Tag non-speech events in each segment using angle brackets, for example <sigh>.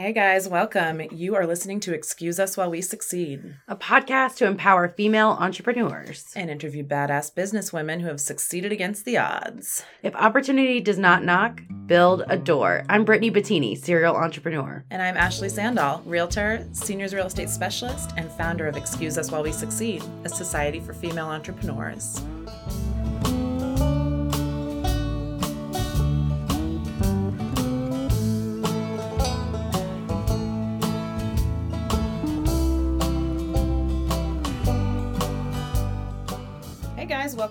Hey guys, welcome. You are listening to Excuse Us While We Succeed a podcast to empower female entrepreneurs. and interview badass businesswomen who have succeeded against the odds. If opportunity does not knock, build a door. I'm Brittany Bettini, serial entrepreneur. And I'm Ashley Sandall, realtor, seniors real estate specialist, and founder of Excuse Us While We Succeed, a society for female entrepreneurs.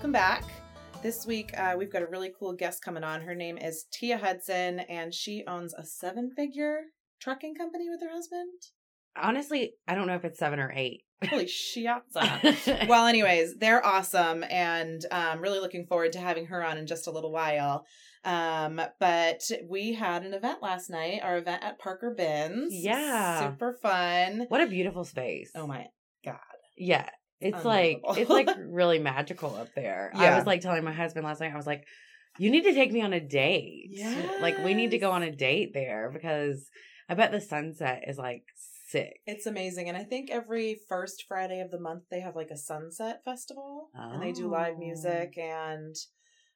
Welcome back. This week uh, we've got a really cool guest coming on. Her name is Te-a Hudson, and she owns a seven figure trucking company with her husband. Honestly, I don't know if it's seven or eight. Holy shiatza. <laughs> well, anyways, they're awesome, and um, really looking forward to having her on in just a little while. Um, but we had an event last night, our event at Parker Binns. Yeah. Super fun. what a beautiful space. Oh my God. Yeah. It's like it's like <laughs> really magical up there. I was like telling my husband last night, I was like, you need to take me on a date. Like we need to go on a date there because I bet the sunset is like sick. It's amazing. And I think every first Friday of the month they have like a sunset festival and they do live Oh. music and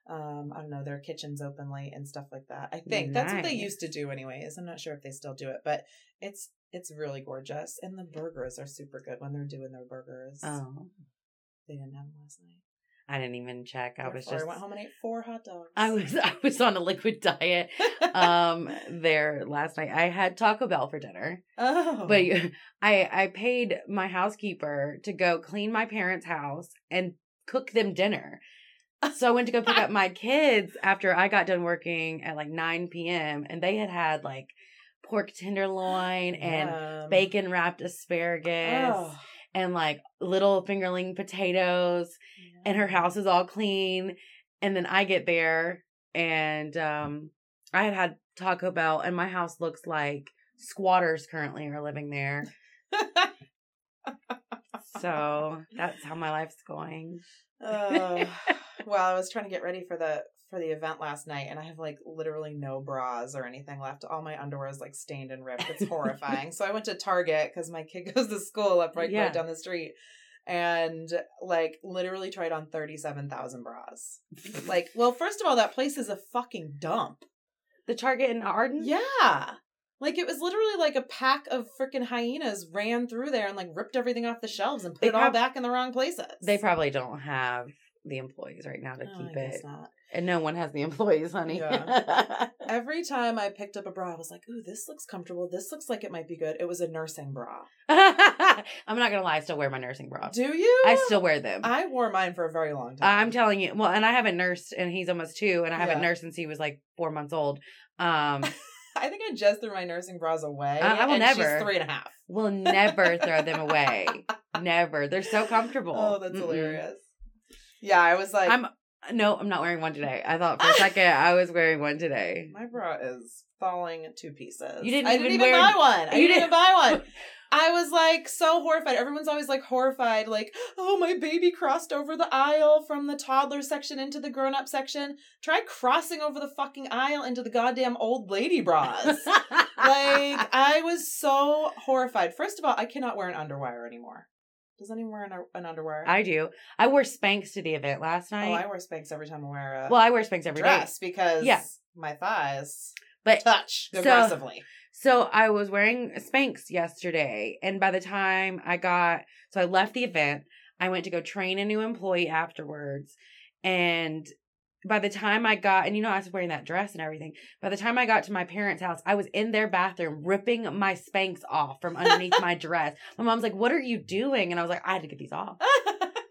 um I don't know, their kitchens open late and stuff like that. I think that's what they used to do anyways. I'm not sure if they still do it, but it's it's really gorgeous and the burgers are super good when they're doing their burgers. Oh. They didn't have them last night. I didn't even check. I was just I went home and ate four hot dogs. I was <laughs> I was on a liquid diet um <laughs> there last night. I had Taco Bell for dinner. oh. But <laughs> I I paid my housekeeper to go clean my parents' house and cook them dinner. So I went to go pick up my kids after I got done working at like 9 p.m. and they had had like pork tenderloin and Yum. bacon wrapped asparagus Oh. and like little fingerling potatoes. And her house is all clean. And then i get there and um i had had taco bell and my house looks like squatters currently are living there. So that's how my life's going. <laughs> Oh, well, I was trying to get ready for the for the event last night, and I have like literally no bras or anything left. All my underwear is like stained and ripped. It's <laughs> horrifying. so I went to Target because my kid <laughs> goes to school up right, Yeah. right down the street, and like literally tried on thirty seven thousand bras. Like, well, first of all, that place is a fucking dump. the target in arden Yeah. Like it was literally like a pack of freaking hyenas ran through there and like ripped everything off the shelves and put They it all back in the wrong places. they probably don't have the employees right now to Oh, keep it not. and no one has the <laughs> employees honey Yeah. <laughs> Every time I picked up a bra, I was like, "Ooh, this looks comfortable. This looks like it might be good." It was a nursing bra. <laughs> i'm not gonna lie i still wear my nursing bra Do you? i still wear them I wore mine for a very long time. I'm telling you. Well, and I haven't nursed, and he's almost two, and I haven't Yeah. nursed since he was like four months old. Um, I think I just threw my nursing bras away. I- I will never. Three and a half. we'll never throw them away. Never. They're so comfortable. Oh, that's Mm-mm. hilarious. Yeah, I was like, I'm no, I'm not wearing one today. I thought for a <laughs> second I was wearing one today. my bra is falling to pieces. You didn't I even didn't wear- even buy one. I You didn't didn't- buy <laughs> one. I was like so horrified. Everyone's always like horrified, like, oh, my baby crossed over the aisle from the toddler section into the grown up section. Try crossing over the fucking aisle into the goddamn old lady bras. <laughs> like, I was so horrified. First of all, I cannot wear an underwire anymore. Does anyone wear an, an underwire? I do. I wore Spanx to the event last night. oh. I wear Spanx every time I wear a well, I wear Spanx every day. dress because Yeah. my thighs But touch So- aggressively. So I was wearing Spanx yesterday, and by the time I got, so I left the event, I went to go train a new employee afterwards, and by the time I got, and you know, I was wearing that dress and everything. By the time I got to my parents' house, I was in their bathroom ripping my Spanx off from underneath my <laughs> dress. My mom's like, "What are you doing?" And I was like, "I had to get these off." <laughs>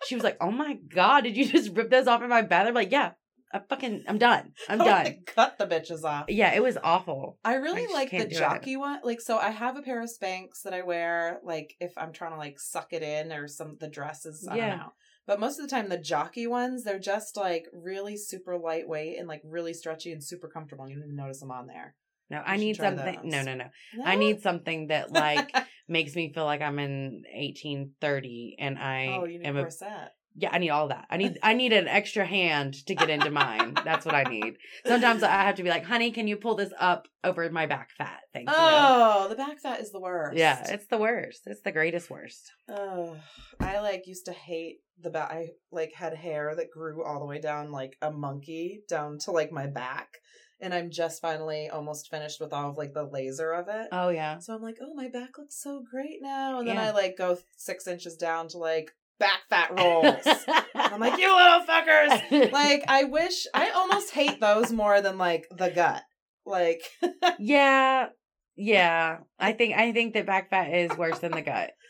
She was like, "Oh my god, did you just rip those off in my bathroom?" like, yeah, I fucking, I'm done. I'm oh I done. Cut the bitches off. Yeah, it was awful. I really just like the can't it. jockey one. Like, so I have a pair of Spanx that I wear, like, if I'm trying to, like, suck it in or some, the dresses, I Yeah. don't know. But most of the time, the jockey ones, they're just, like, really super lightweight and, like, really stretchy and super comfortable. You don't even notice them on there. No, I need something. No, those. no, no. I need something that like <laughs> makes me feel like I'm in 1830 and I oh, you need am a a. yeah, I need all that. I need I need an extra hand to get into mine. <laughs> That's what I need. Sometimes I have to be like, honey, can you pull this up over my back fat? Thank you. Oh, the back fat is the worst. Yeah, it's the worst. It's the greatest worst. Oh, I like used to hate the back. I like had hair that grew all the way down like a monkey down to like my back, and I'm just finally almost finished with all of like the laser of it. Oh yeah. So I'm like, oh, my back looks so great now, and then I like go six inches down to like back fat <laughs> rolls. I'm like, you little fuckers. Like I wish I almost hate those more than like the gut. Like <laughs> yeah. Yeah. I think I think that back fat is worse than the gut. <laughs>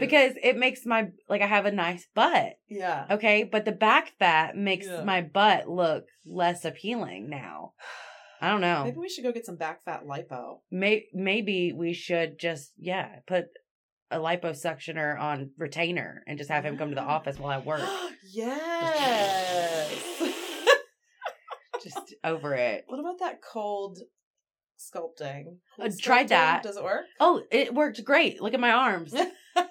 Because it makes my like I have a nice butt. yeah. Okay. But the back fat makes Yeah. my butt look less appealing now. <sighs> I don't know. Maybe we should go get some back fat lipo. May- maybe we should just yeah put a liposuctioner on retainer and just have him come to the office while I work. <gasps> yes. <laughs> just over it. what about that cold sculpting? Uh, Cold tried that. Does it work? Oh, it worked great. Look at my arms.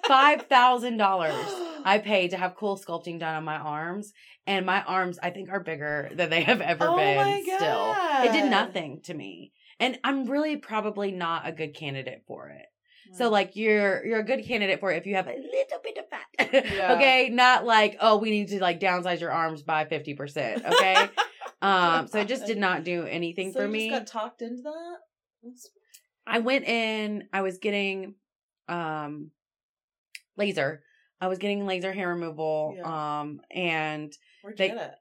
Five thousand dollars <gasps> I paid to have cool sculpting done on my arms, and my arms I think are bigger than they have ever Oh been. my Still, it did nothing to me, and I'm really probably not a good candidate for it. So Mm. like you're you're a good candidate for it if you have a little bit of fat. Yeah. <laughs> okay, not like oh we need to like downsize your arms by 50%, okay? <laughs> um so it just did not do anything So for you me. Just got talked into that. I went in, I was getting um laser. I was getting laser hair removal Yeah. um and Where'd you They- get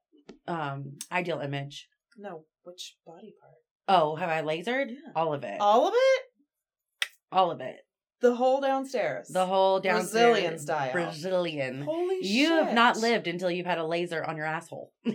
it? um ideal image. No, which body part? Oh, have I lasered? Yeah. All of it. All of it? All of it. The whole downstairs. The whole downstairs Brazilian style. Brazilian. Holy shit! You have not lived until you've had a laser on your asshole. <laughs>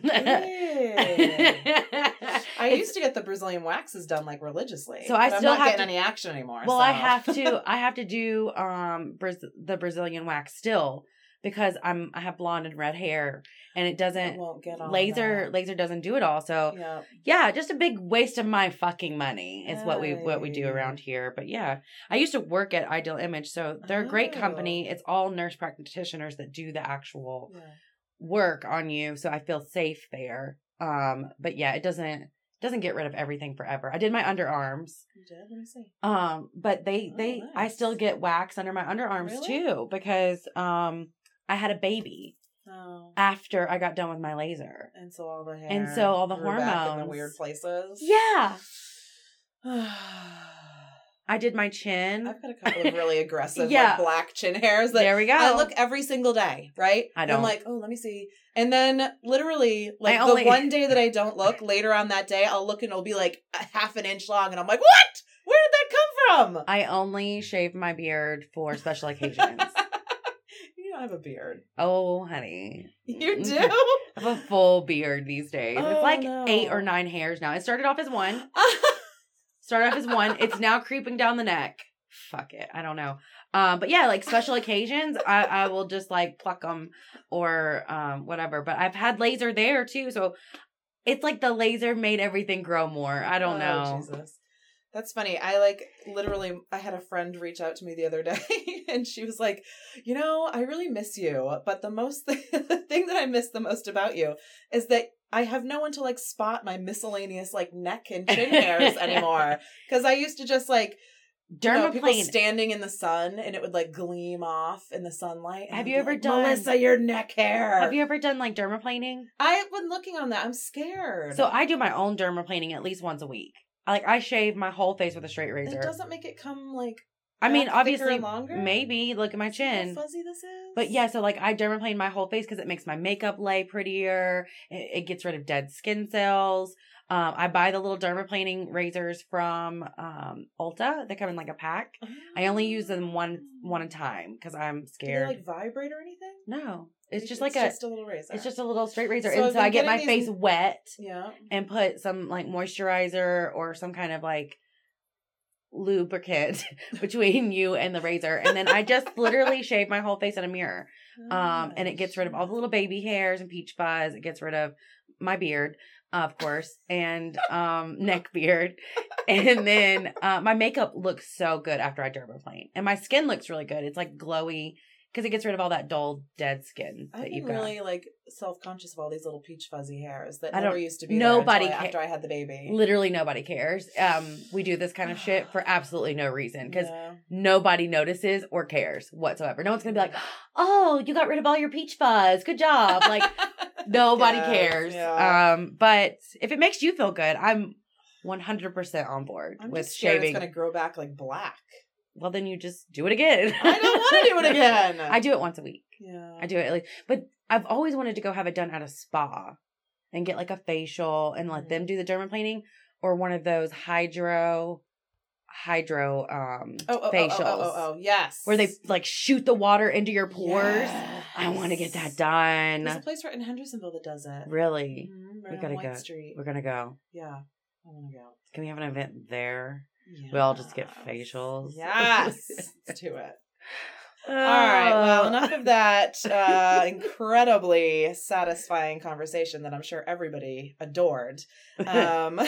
I used to get the Brazilian waxes done like religiously. So I but still I'm not have getting to- any action anymore. well, so. I have to. <laughs> I have to do um Braz- the Brazilian wax still because I'm I have blonde and red hair, and it It doesn't won't get on laser that. laser doesn't do it all. So Yeah. yeah, just a big waste of my fucking money is what we what we do around here. But yeah, I used to work at Ideal Image, so they're a great company. Oh. It's all nurse practitioners that do the actual yeah. work on you, so I feel safe there. Um, but yeah, it doesn't doesn't get rid of everything forever. I did my underarms. You did? Let me see. Um, but they Oh, they I still get wax under my underarms Really? too because um I had a baby Oh. after I got done with my laser. And so all the hair. And so all the back in the hormones. weird places. Yeah, <sighs> I've did my chin. I've got a couple of really <laughs> aggressive, Yeah. like black chin hairs that there we go. I look every single day, right? I And I'm don't. like, oh, let me see. And then literally, like I only- the one day that I don't look, later on that day, I'll look and it'll be like a half an inch long, and I'm like, what? Where did that come from? I only shave my beard for special occasions. Don't have a beard. oh, honey. You do? I have a full beard these days. Oh, it's like no. eight or nine hairs now. It started off as one. <laughs> Started off as one. It's now creeping down the neck. Fuck it. I don't know. Um, but yeah, like special occasions, I, I will just like pluck them or um whatever. But I've had laser there too, so it's like the laser made everything grow more. I don't Oh, know. Jesus. That's funny. I like literally I had a friend reach out to me the other <laughs> day and she was like, "You know, I really miss you, but the most <laughs> the thing that I miss the most about you is that I have no one to like spot my miscellaneous like neck and chin hairs anymore <laughs> cuz I used to just like you know, people standing in the sun and it would like gleam off in the sunlight. Have you ever like, done- Melissa your neck hair? Have you ever done like dermaplaning? I've been looking on that. I'm scared. So I do my own dermaplaning at least once a week. Like I shave my whole face with a straight razor. it doesn't make it come like I mean, obviously, longer? maybe look at my chin. fuzzy this is. But yeah, so like I dermaplane my whole face because it makes my makeup lay prettier. It, it gets rid of dead skin cells. Um, I buy the little dermaplaning razors from um, Ulta. They come in like a pack. I only use them one one at a time because I'm Do they scared. like vibrate or anything? no, it's just like a just a little razor. it's just a little straight razor, So and so I get my getting face wet yeah. and put some like moisturizer or some kind of like lubricant <laughs> between you and the razor, and then I just literally <laughs> shave my whole face in a mirror. Um, and it gets rid of all the little baby hairs and peach fuzz. It gets rid of my beard, of course, and um, neck beard. And then uh, my makeup looks so good after I dermaplane, and my skin looks really good. It's like glowy because it gets rid of all that dull dead skin I've that you've got. really like self conscious of all these little peach fuzzy hairs that I never used to be nobody there ca- after I had the baby. Literally nobody cares. Um, we do this kind of shit for <sighs> absolutely no reason because Yeah. nobody notices or cares whatsoever. No one's gonna be like, "Oh, you got rid of all your peach fuzz. Good job." Like <laughs> <laughs> nobody Yes, cares. yeah. Um, but if it makes you feel good, I'm 100% on board I'm with shaving. It's gonna grow back like black. Well, then you just do it again. <laughs> I don't want to do it <laughs> again. I do it once a week. Yeah. I do it like, but I've always wanted to go have it done at a spa and get like a facial and let Mm. them do the dermaplaning or one of those hydro, hydro um Oh, oh, oh, facials oh, oh, oh, oh, yes. where they like shoot the water into your pores. Yes. I want to get that done. There's a place right in Hendersonville that does it. Really, Mhm, We gotta White go. Street. we're gonna go. Yeah, I want to go. Can we have an event there? We all just get Yes. facials. Yes, let's do it. <laughs> All right. Well, enough of that uh, incredibly satisfying conversation that I'm sure everybody adored. Um,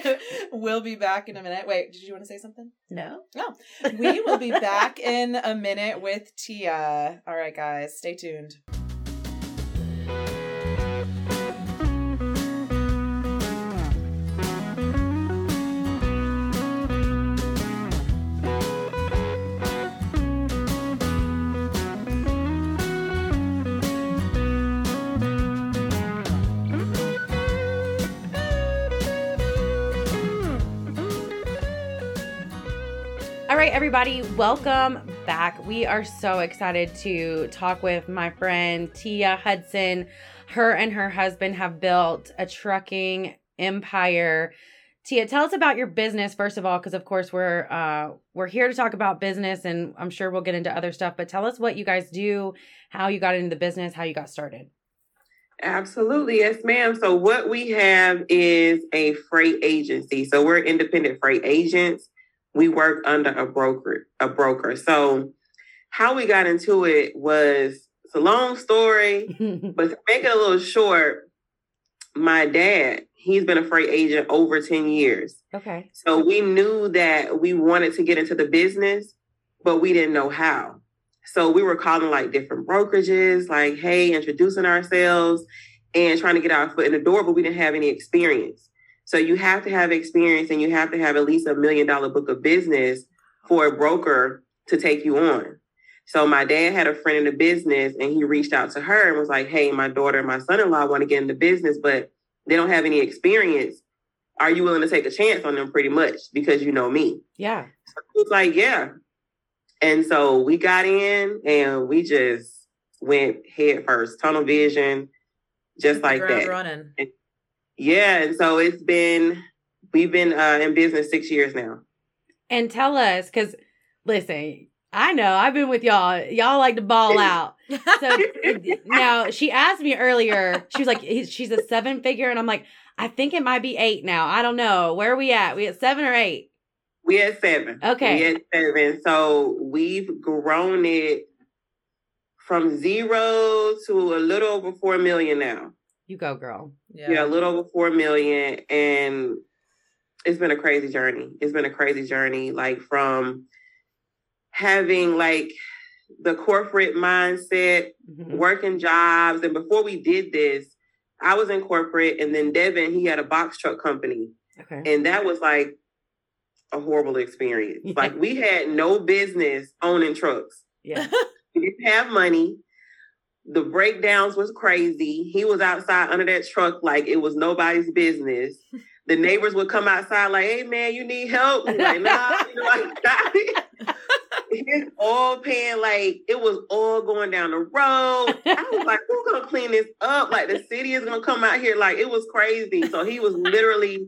<laughs> we'll be back in a minute. Wait, did you want to say something? no. No. We will be back in a minute with Te-a. All right, guys, stay tuned. Right, everybody, welcome back. We are so excited to talk with my friend Te-a Hudson. Her and her husband have built a trucking empire. Te-a, tell us about your business first of all, because of course we're uh, we're here to talk about business, and I'm sure we'll get into other stuff. But tell us what you guys do, how you got into the business, how you got started. Absolutely, yes, ma'am. So what we have is a freight agency. So we're independent freight agents. We work under a broker, a broker. So how we got into it was it's a long story, <laughs> but to make it a little short, my dad, he's been a freight agent over 10 years. okay. So we knew that we wanted to get into the business, but we didn't know how. So we were calling like different brokerages, like, hey, introducing ourselves and trying to get our foot in the door, but we didn't have any experience. So you have to have experience and you have to have at least a million dollar book of business for a broker to take you on. So my dad had a friend in the business and he reached out to her and was like, hey, my daughter and my son-in-law want to get into business, but they don't have any experience. Are you willing to take a chance on them pretty much because you know me? Yeah. He was like, yeah. And so we got in and we just went head first, tunnel vision, just like that. running. Yeah. And so it's been, we've been uh, in business six years now. And tell us, because listen, I know I've been with y'all. Y'all like to ball <laughs> out. So now she asked me earlier. She was like, "She's a seven figure," and I'm like, "I think it might be eight now. I don't know. Where are we at? We at seven or eight? We at seven. Okay. We at seven. So we've grown it from zero to a little over four million now. You go, girl. Yeah. a little over four million. And it's been a crazy journey. It's been a crazy journey. Like from having like the corporate mindset, Mhm. working jobs. And before we did this, I was in corporate and then Devin, he had a box truck company. Okay. And that was like a horrible experience. Yeah. Like we had no business owning trucks. Yeah. <laughs> We didn't have money. The breakdowns was crazy. He was outside under that truck like it was nobody's business. <laughs> The neighbors would come outside like, "Hey man, you need help?" Like, "Nah, you know, I got <laughs> it." His oil pan, like it was all going down the road. I was like, "Who's gonna clean this up? Like the city is gonna come out here." Like it was crazy. So he was literally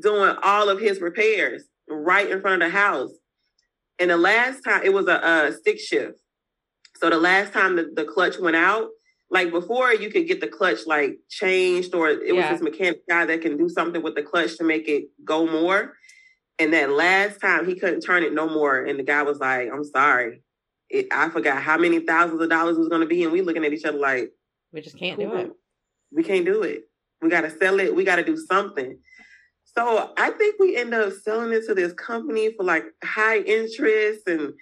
doing all of his repairs right in front of the house. And the last time it was a, a stick shift. So the last time the, the clutch went out, like before you could get the clutch like changed or it Yeah. was this mechanic guy that can do something with the clutch to make it go more. And that last time he couldn't turn it no more. And the guy was like, I'm sorry. It, I forgot how many thousands of dollars it was going to be. And we looking at each other like, We just can't do it. we can't do it. We got to sell it. We got to do something. So I think we end up selling it to this company for like high interest and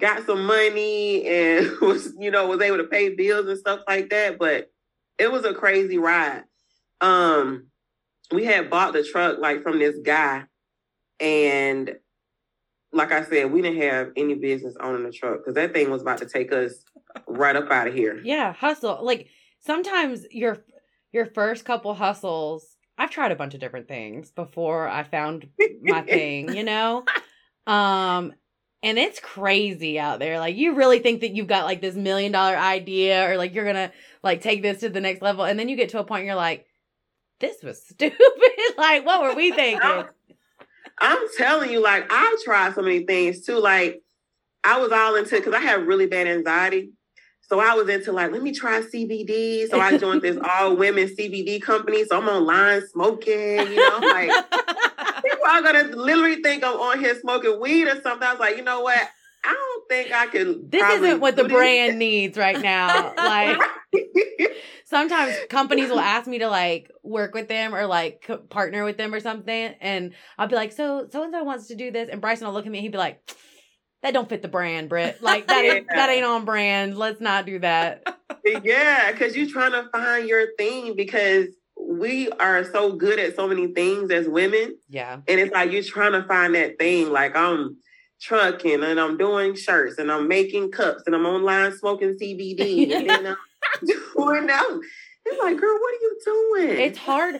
got some money and <laughs> was, you know, was able to pay bills and stuff like that. But it was a crazy ride. Um, we had bought the truck like from this guy, and like I said, we didn't have any business owning the truck because that thing was about to take us right up out of here. Yeah, hustle. Like sometimes your your first couple hustles, I've tried a bunch of different things before I found my <laughs> thing, you know? Um and it's crazy out there. Like you really think that you've got like this million dollar idea or like you're going to like take this to the next level and then you get to a point you're like this was <laughs> stupid. like what were we thinking? I'm telling you like I've tried so many things too like I was all into cuz I have really bad anxiety. So I was into like, let me try CBD. So I joined this <laughs> all women CBD company. So I'm online smoking, you know, like <laughs> are gonna literally think I'm on here smoking weed or something. I was like, you know what? I don't think I can. This isn't what the brand needs right <laughs> now. Like sometimes companies will ask me to like work with them or like co- partner with them or something, and I'll be like, so so and so wants to do this, and Bryson will look at me, he'd be like that don't fit the brand, Britt. Like that ain't <laughs> that ain't on brand. Let's not do that. <laughs> yeah, because you're trying to find your thing because we are so good at so many things as women. Yeah. And it's like you're trying to find that thing. Like I'm trucking and I'm doing shirts and I'm making cups and I'm online smoking CBD and <laughs> then I'm doing that. It's like, girl, what are you doing? It's hard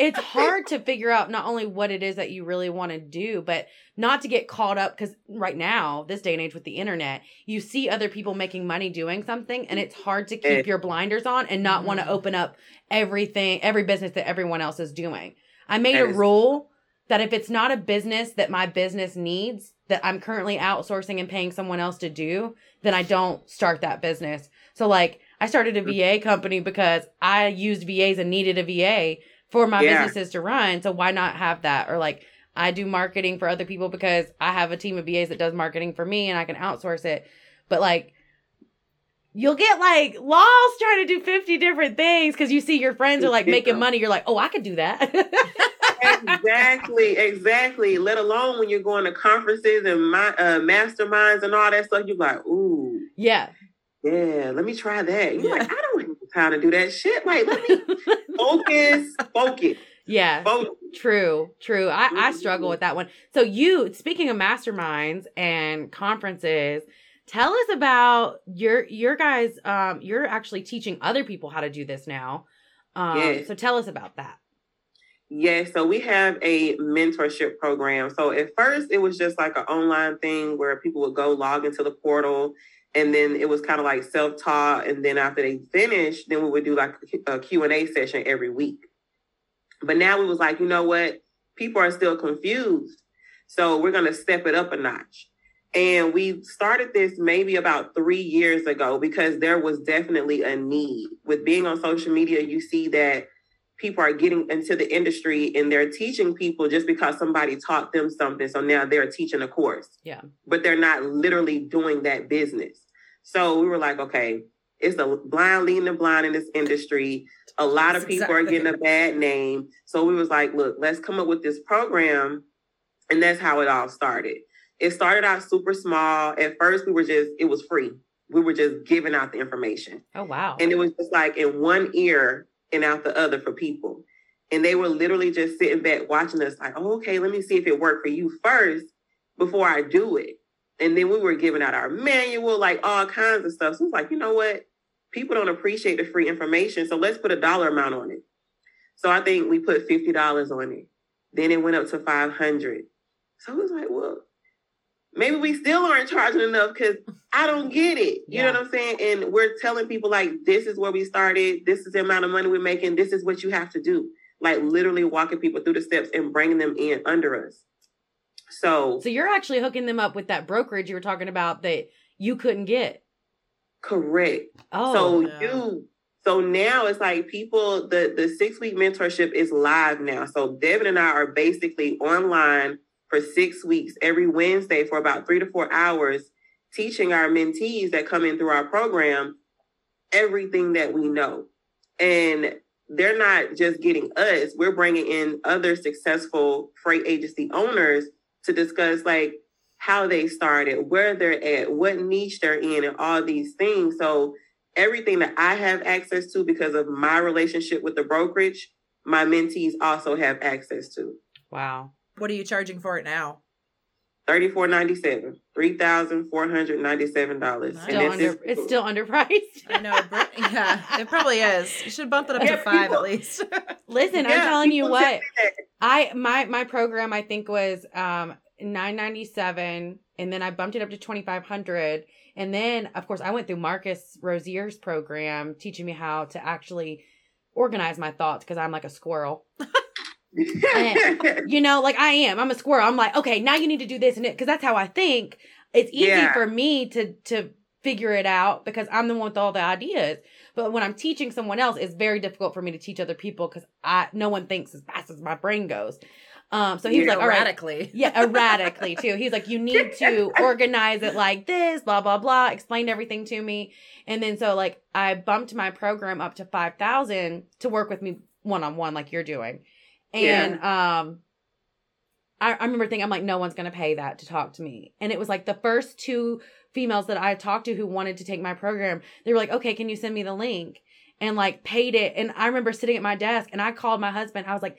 it's hard to figure out not only what it is that you really want to do, but not to get caught up because right now, this day and age with the internet, you see other people making money doing something, and it's hard to keep your blinders on and not want to mm-hmm. open up everything, every business that everyone else is doing. I made a rule that if it's not a business that my business needs, that I'm currently outsourcing and paying someone else to do, then I don't start that business. So, like, I started a VA company because I used VAs and needed a VA for my yeah. businesses to run. So why not have that? Or like I do marketing for other people because I have a team of VAs that does marketing for me and I can outsource it. But like you'll get like lost trying to do 50 different things because you see your friends are like making money. You're like, oh, I could do that. exactly, exactly. Let alone when you're going to conferences and my, uh, masterminds and all that stuff, you're like, ooh. Yeah. Yeah, let me try that. You're yeah. like, I don't time to do that shit. Like, let me <laughs> focus, focus. Yeah. Focus. True, true. I, I struggle with that one. So you, speaking of masterminds and conferences, tell us about your your guys um you're actually teaching other people how to do this now. Um yes. so tell us about that. Yes, so we have a mentorship program. So at first it was just like an online thing where people would go log into the portal and then it was kind of like self-taught and then after they finished then we would do like a q&a session every week but now it was like you know what people are still confused so we're going to step it up a notch and we started this maybe about three years ago because there was definitely a need with being on social media you see that people are getting into the industry and they're teaching people just because somebody taught them something. So now they're teaching a course. Yeah. But they're not literally doing that business. So we were like, okay, it's a blind leading the blind in this industry. A lot of people exactly. are getting a bad name. So we was like, look, let's come up with this program. And that's how it all started. It started out super small. At first, we were just, it was free. We were just giving out the information. Oh, wow. And it was just like in one ear, and out the other for people. And they were literally just sitting back watching us, like, oh, okay, let me see if it worked for you first before I do it. And then we were giving out our manual, like all kinds of stuff. So it's like, you know what? People don't appreciate the free information. So let's put a dollar amount on it. So I think we put $50 on it. Then it went up to 500. So it was like, well, maybe we still aren't charging enough because I don't get it. You yeah. know what I'm saying? And we're telling people like this is where we started, this is the amount of money we're making, this is what you have to do. Like literally walking people through the steps and bringing them in under us. So So you're actually hooking them up with that brokerage you were talking about that you couldn't get. Correct. Oh. So yeah. you so now it's like people the the 6 week mentorship is live now. So Devin and I are basically online for six weeks every Wednesday for about three to four hours, teaching our mentees that come in through our program everything that we know. And they're not just getting us, we're bringing in other successful freight agency owners to discuss like how they started, where they're at, what niche they're in, and all these things. So everything that I have access to because of my relationship with the brokerage, my mentees also have access to. Wow. What are you charging for it now? Thirty four ninety seven, three thousand four hundred ninety seven dollars. Nice. Still under, it's still underpriced. I know. Yeah, it probably is. You should bump it up Yeah, to five people- at least. <laughs> Listen, I'm telling you what. I my my program I think was um 997 and then I bumped it up to 2500 and then of course I went through Marcus Rozier's program teaching me how to actually organize my thoughts because I'm like a squirrel. <laughs> You know, like I am. I'm a squirrel. I'm like, okay, now you need to do this and it because that's how I think. It's easy Yeah. for me to to figure it out because I'm the one with all the ideas. But when I'm teaching someone else, it's very difficult for me to teach other people because I no one thinks as fast as my brain goes. Um, so he was like, all right, Erratically. yeah, erratically too. He's like, you <laughs> need to organize it like this, blah blah blah. Explained everything to me, and then so like I bumped my program up to five thousand to work with me one on one, like you're doing, and um, I, I remember thinking, I'm like, no one's gonna pay that to talk to me, and it was like the first two females that I talked to who wanted to take my program, they were like, okay, can you send me the link? And like paid it, and I remember sitting at my desk, and I called my husband. I was like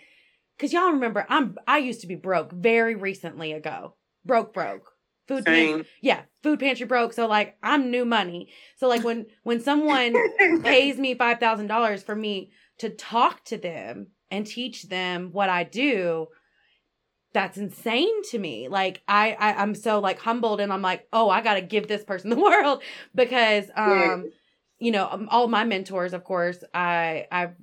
because y'all remember i'm i used to be broke very recently ago. Broke broke. Food pan- yeah food pantry broke. So like i'm new money. So like when when someone <laughs> pays me five thousand dollars for me to talk to them and teach them what i do that's insane to me like i, I i'm so like humbled and i'm like oh i gotta give this person the <laughs> world because um you know um, all my mentors of course i i've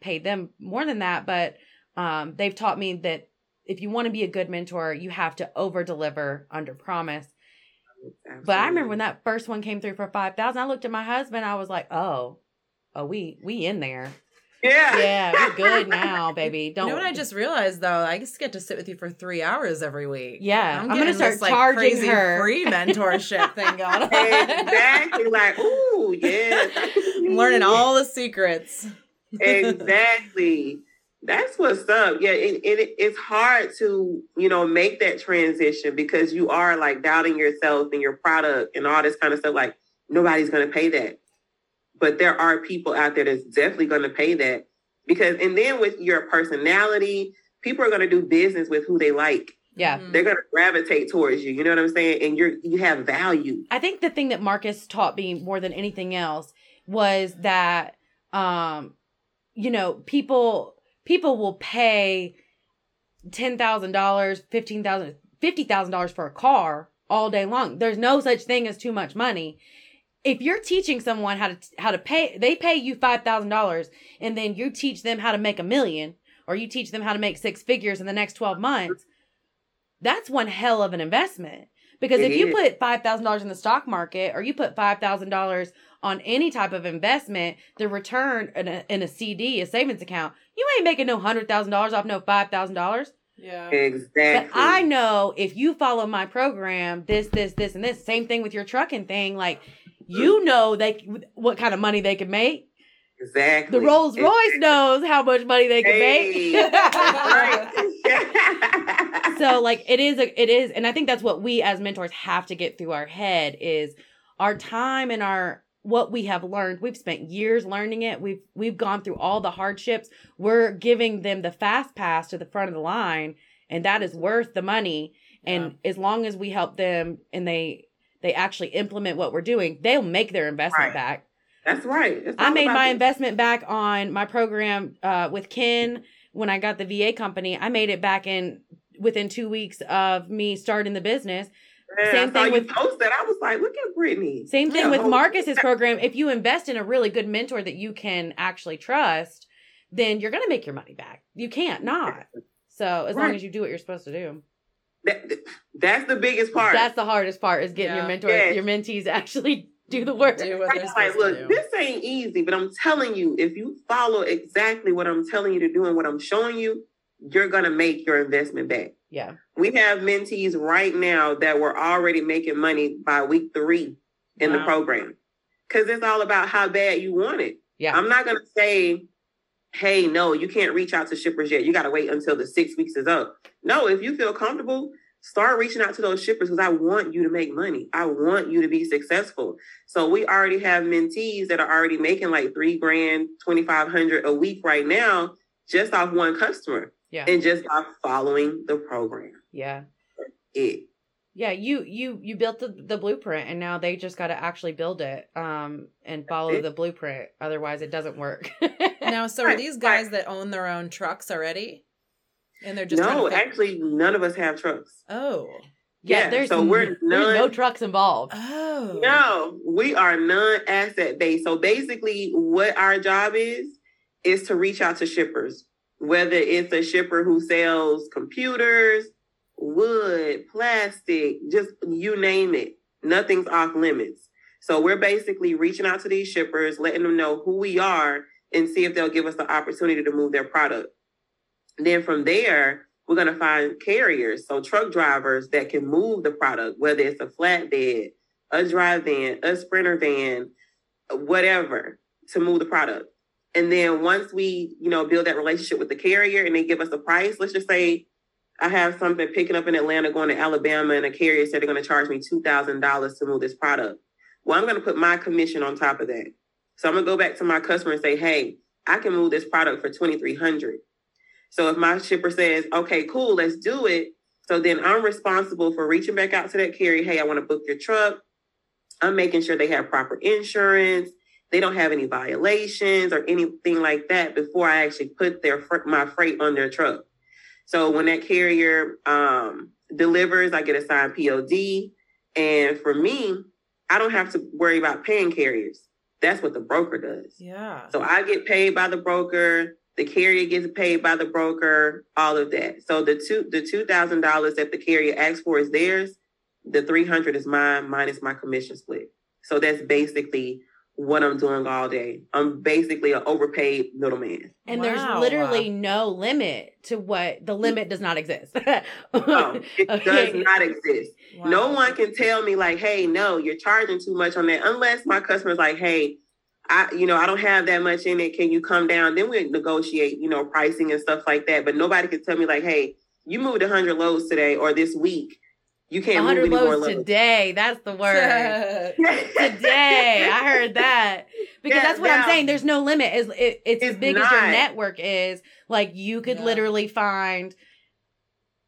paid them more than that but um they've taught me that if you want to be a good mentor you have to over deliver under promise but I remember when that first one came through for five thousand, I looked at my husband. I was like, "Oh, oh, we we in there? Yeah. Yeah, we're good <laughs> now, baby. You Don't." know what I just realized though? I just get to sit with you for three hours every week. Yeah, I'm gonna start this, like, charging crazy her. free mentorship thing <laughs> going on. exactly. Like, ooh, yeah. I'm learning all the secrets. exactly. That's what's up. Yeah, it, it it's hard to you know make that transition because you are like doubting yourself and your product and all this kind of stuff. Like nobody's going to pay that, but there are people out there that's definitely going to pay that because and then with your personality, people are going to do business with who they like. yeah, Mhm. They're going to gravitate towards you. You know what I'm saying? And you're you have value. I think the thing that Marcus taught me more than anything else was that, um, you know, people people will pay ten thousand dollars, fifteen thousand, fifty thousand dollars for a car all day long. There's no such thing as too much money. If you're teaching someone how to how to pay, they pay you five thousand dollars, and then you teach them how to make a million, or you teach them how to make six figures in the next twelve months. That's one hell of an investment. Because It if you is. put five thousand dollars in the stock market, or you put five thousand dollars on any type of investment, the return in a, in a CD, a savings account, you ain't making no hundred thousand dollars off no five thousand dollars. Yeah. Exactly. But I know if you follow my program, this, this, this, and this, same thing with your trucking thing. Like, you know they what kind of money they can make. exactly. The Rolls Royce <laughs> knows how much money they can Hey, <laughs> make. right. <laughs> so like it is a, it is and i think that's what we as mentors have to get through our head is our time and our what we have learned we've spent years learning it we've we've gone through all the hardships we're giving them the fast pass to the front of the line and that is worth the money and as long as we help them and they they actually implement what we're doing they'll make their investment Right. back That's right. I made my investment back on my program uh, with Ken when I got the VA company. I made it back in within two weeks of me starting the business. Yeah, same thing with- posted. I was like, look at Brittany. Same thing Yeah. with Marcus's program. If you invest in a really good mentor that you can actually trust, then you're going to make your money back. You can't not. So as long as you do what you're supposed to do, That, that's the biggest part. that's the hardest part is getting your Yeah. mentor, Yes. your mentees actually do the work. Do what they're It's like, look, to do. this ain't easy, but I'm telling you, if you follow exactly what I'm telling you to do and what I'm showing you, you're gonna make your investment back. Yeah. We have mentees right now that were already making money by week three in the program. Cause it's all about how bad you want it. Yeah. I'm not gonna say, hey, no, you can't reach out to shippers yet. You gotta wait until the six weeks is up. No, if you feel comfortable, start reaching out to those shippers because I want you to make money. I want you to be successful. So we already have mentees that are already making like three grand, 2,500 a week right now, just off one customer. Yeah. And just by following the program. Yeah. It. Yeah, you you you built the, the blueprint and now they just got to actually build it um and follow it. the blueprint otherwise it doesn't work. <laughs> Now, so are these guys that own their own trucks already? And they're just no, actually, none of us have trucks. Oh. yeah, yeah, there's so we're n- there's no trucks involved. Oh. No, we are non-asset based. So basically, what our job is is to reach out to shippers, whether it's a shipper who sells computers, wood, plastic, just you name it. Nothing's off limits. So we're basically reaching out to these shippers, letting them know who we are, and see if they'll give us the opportunity to move their product. Then from there, we're going to find carriers, so truck drivers that can move the product, whether it's a flatbed, a dry van, a sprinter van, whatever, to move the product. And then once we, you know, build that relationship with the carrier and they give us a price, let's just say I have something picking up in Atlanta going to Alabama and a carrier said they're going to charge me $2,000 to move this product. Well, I'm going to put my commission on top of that. So I'm going to go back to my customer and say, hey, I can move this product for 2300 So if my shipper says, okay, cool, let's do it. So then I'm responsible for reaching back out to that carrier. Hey, I want to book your truck. I'm making sure they have proper insurance. They don't have any violations or anything like that before I actually put their my freight on their truck. So when that carrier um, delivers, I get assigned POD. And for me, I don't have to worry about paying carriers. That's what the broker does. Yeah. So I get paid by the broker. The carrier gets paid by the broker. All of that. So the two the two thousand dollars that the carrier asks for is theirs. The three hundred is mine minus my commission split. So that's basically what I'm doing all day. I'm basically an overpaid middleman. And Wow. there's literally no limit to what the mm-hmm. limit does not exist. No, it <laughs> Okay. does not exist. No one can tell me like, hey, no, you're charging too much on that unless my customer's like, hey, I, you know, I don't have that much in it. Can you come down? Then we negotiate, you know, pricing and stuff like that. But nobody can tell me like, hey, you moved 100 loads today or this week. You can't 100 any more loads loads. today. That's the word. <laughs> today. I heard that because Yeah, that's what I'm saying. There's no limit. Is it, it's, as It's big as your network is. Like you could Yeah. literally find,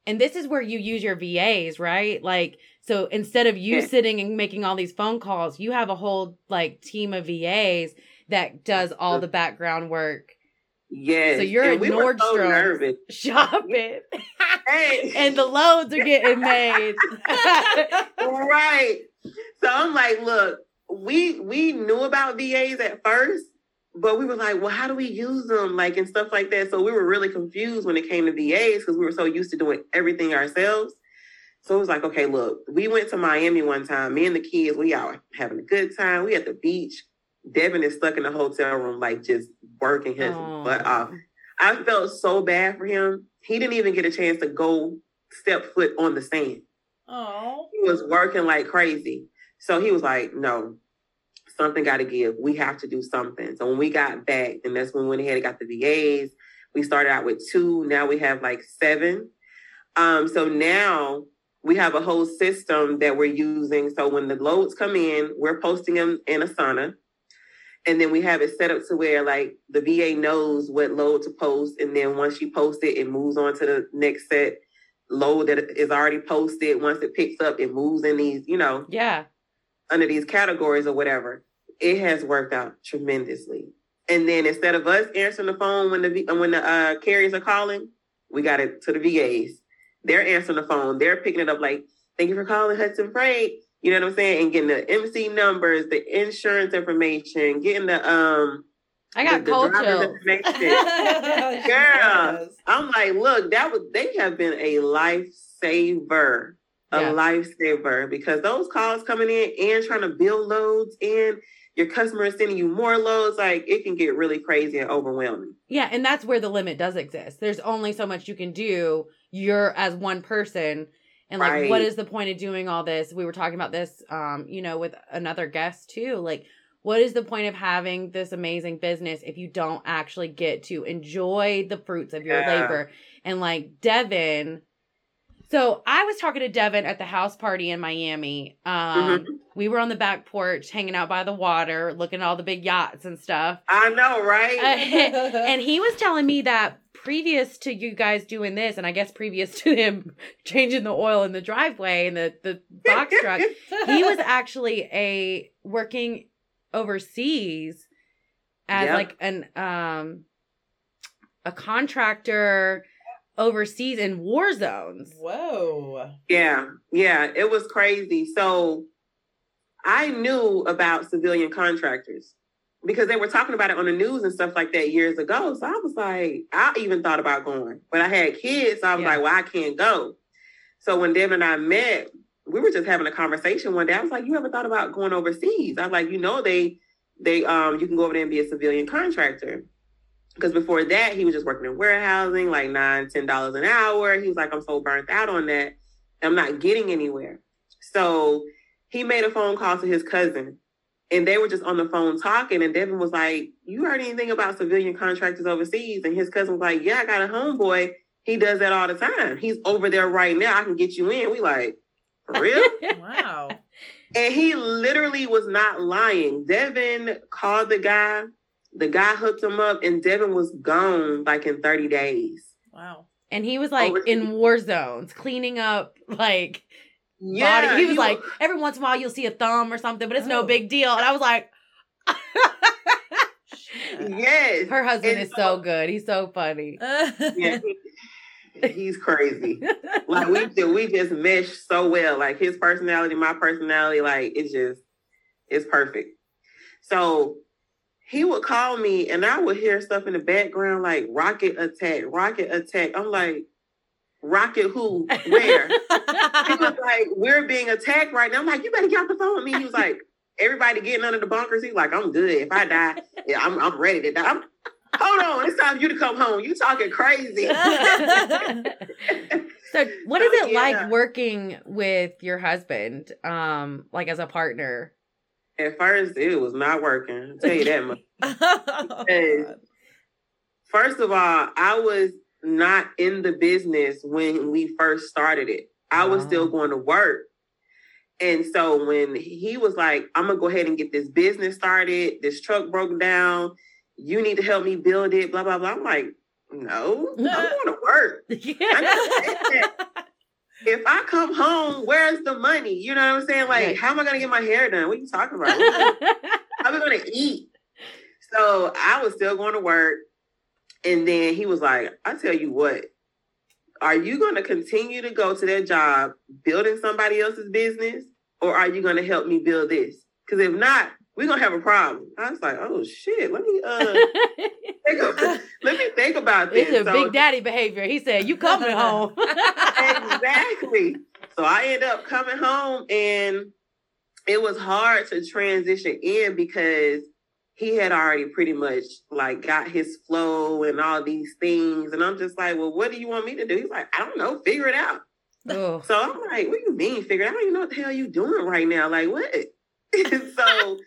and this is where you use your VAs, right? Like so instead of you Yeah. <laughs> sitting and making all these phone calls, you have a whole like team of VAs that does all the background work, yes. So you're and at we were so Nordstrom's. nervous. <laughs> shopping, Hey. and the loads are getting made. <laughs> right. So I'm like, look, we we knew about VAs at first, but we were like, well, how do we use them? Like and stuff like that. So we were really confused when it came to VAs because we were so used to doing everything ourselves. So it was like, okay, look, we went to Miami one time. Me and the kids, we out having a good time. We at the beach. Devin is stuck in the hotel room, like just working his Aw. butt off. I felt so bad for him. He didn't even get a chance to go step foot on the sand Oh. he was working like crazy. So he was like, no, something got to give. We have to do something. So when we got back, and that's when we went ahead and got the VAs. We started out with two. Now we have like seven. Um, so now we have a whole system that we're using. So when the loads come in, we're posting them in Asana. And then we have it set up to where like the VA knows what load to post. And then once you post it, it moves on to the next set load that is already posted. Once it picks up, it moves in these, you know, yeah. under these categories or whatever. It has worked out tremendously. And then instead of us answering the phone when the when the uh, carriers are calling, we got it to the VAs. They're answering the phone. They're picking it up like, "Thank you for calling Hudson Freight." You know what I'm saying? And getting the MC numbers, the insurance information, getting the um I got the, the cold driver's chills. information. <laughs> Girl. I'm like, look, that was they have been a lifesaver, a Yeah. lifesaver because those calls coming in and trying to build loads and your customer is sending you more loads, like it can get really crazy and overwhelming. Yeah, and that's where the limit does exist. There's only so much you can do. You're as one person. And like Right. what is the point of doing all this? We were talking about this um, you know, with another guest too. Like what is the point of having this amazing business if you don't actually get to enjoy the fruits of your Yeah. labor? And like Devin So I was talking to Devin at the house party in Miami. Um, Mhm. We were on the back porch, hanging out by the water, looking at all the big yachts and stuff. I know, right? <laughs> and he was telling me that previous to you guys doing this, and I guess previous <laughs> to him changing the oil in the driveway and the the box truck, he <laughs> was actually a working overseas as Yep. like an um a contractor overseas in war zones. Whoa. Yeah, yeah, it was crazy. So I knew about civilian contractors because they were talking about it on the news and stuff like that years ago. So I was like, I even thought about going, but I had kids. So I was Yeah. like, well, I can't go. So when Devin and I met, we were just having a conversation one day. I was like, you ever thought about going overseas? I was like, you know, they, they, um, you can go over there and be a civilian contractor. Because before that, he was just working in warehousing, like nine, ten dollars an hour. He was like, I'm so burnt out on that. I'm not getting anywhere. So he made a phone call to his cousin and they were just on the phone talking. And Devin was like, You heard anything about civilian contractors overseas? And his cousin was like, Yeah, I got a homeboy. He does that all the time. He's over there right now. I can get you in. We like, For real? <laughs> Wow. and he literally was not lying. Devin called the guy. The guy hooked him up, and Devin was gone like in 30 days. Wow. And he was like Overseas. in war zones, cleaning up like Yeah, body. He was like, every once in a while you'll see a thumb or something, but it's no Oh. big deal. And I was like, <laughs> Yes. her husband And is so good. He's so funny. <laughs> Yeah, he- he's crazy. <laughs> Like we do, we just mesh so well. Like his personality, my personality, like it's just it's perfect. So he would call me and I would hear stuff in the background like rocket attack, rocket attack. I'm like, rocket who? Where? he was like, we're being attacked right now. I'm like, you better get off the phone with me. He was like, everybody getting under the bunkers. He's like, I'm good. If I die, yeah, I'm, I'm ready to die. I'm, Hold on, it's time for you to come home. You talking crazy. <laughs> so, what is it yeah. like working with your husband, um, like as a partner? At first, it was not working. I'll tell you that much. <laughs> Oh, First of all, I was not in the business when we first started it. I was still going to work. And so when he was like, I'm going to go ahead and get this business started, this truck broke down, you need to help me build it, blah, blah, blah. I'm like, no, I'm <laughs> going to work. <laughs> If I come home, where's the money? You know what I'm saying? Like, how am I going to get my hair done? What are you talking about? How we going <laughs> to eat? So I was still going to work. And then he was like, I tell you what, are you going to continue to go to that job building somebody else's business? Or are you going to help me build this? Because if not, we're going to have a problem. I was like, oh shit, let me, uh, <laughs> let me think about this. It's a So- big daddy behavior. He said, "You coming home?" <laughs> <laughs> exactly. So I ended up coming home and it was hard to transition in because he had already pretty much like got his flow and all these things. And I'm just like, well, what do you want me to do? He's like, I don't know, figure it out. oh, So I'm like, what do you mean figure it out? I don't even know what the hell you doing right now. Like what? <laughs> so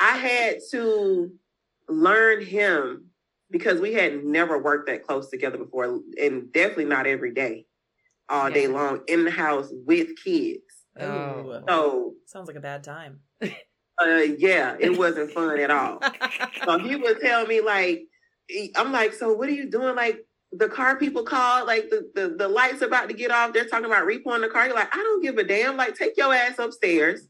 I had to learn him because we had never worked that close together before and definitely not every day, all day long in the house with kids. Oh. So Sounds like a bad time. <laughs> uh yeah, it <laughs> wasn't fun at all. So he would tell me like I'm like, so what are you doing? Like the car people called, like the, the, the lights about to get off. They're talking about repoing the car. You're like, I don't give a damn. Like, take your ass upstairs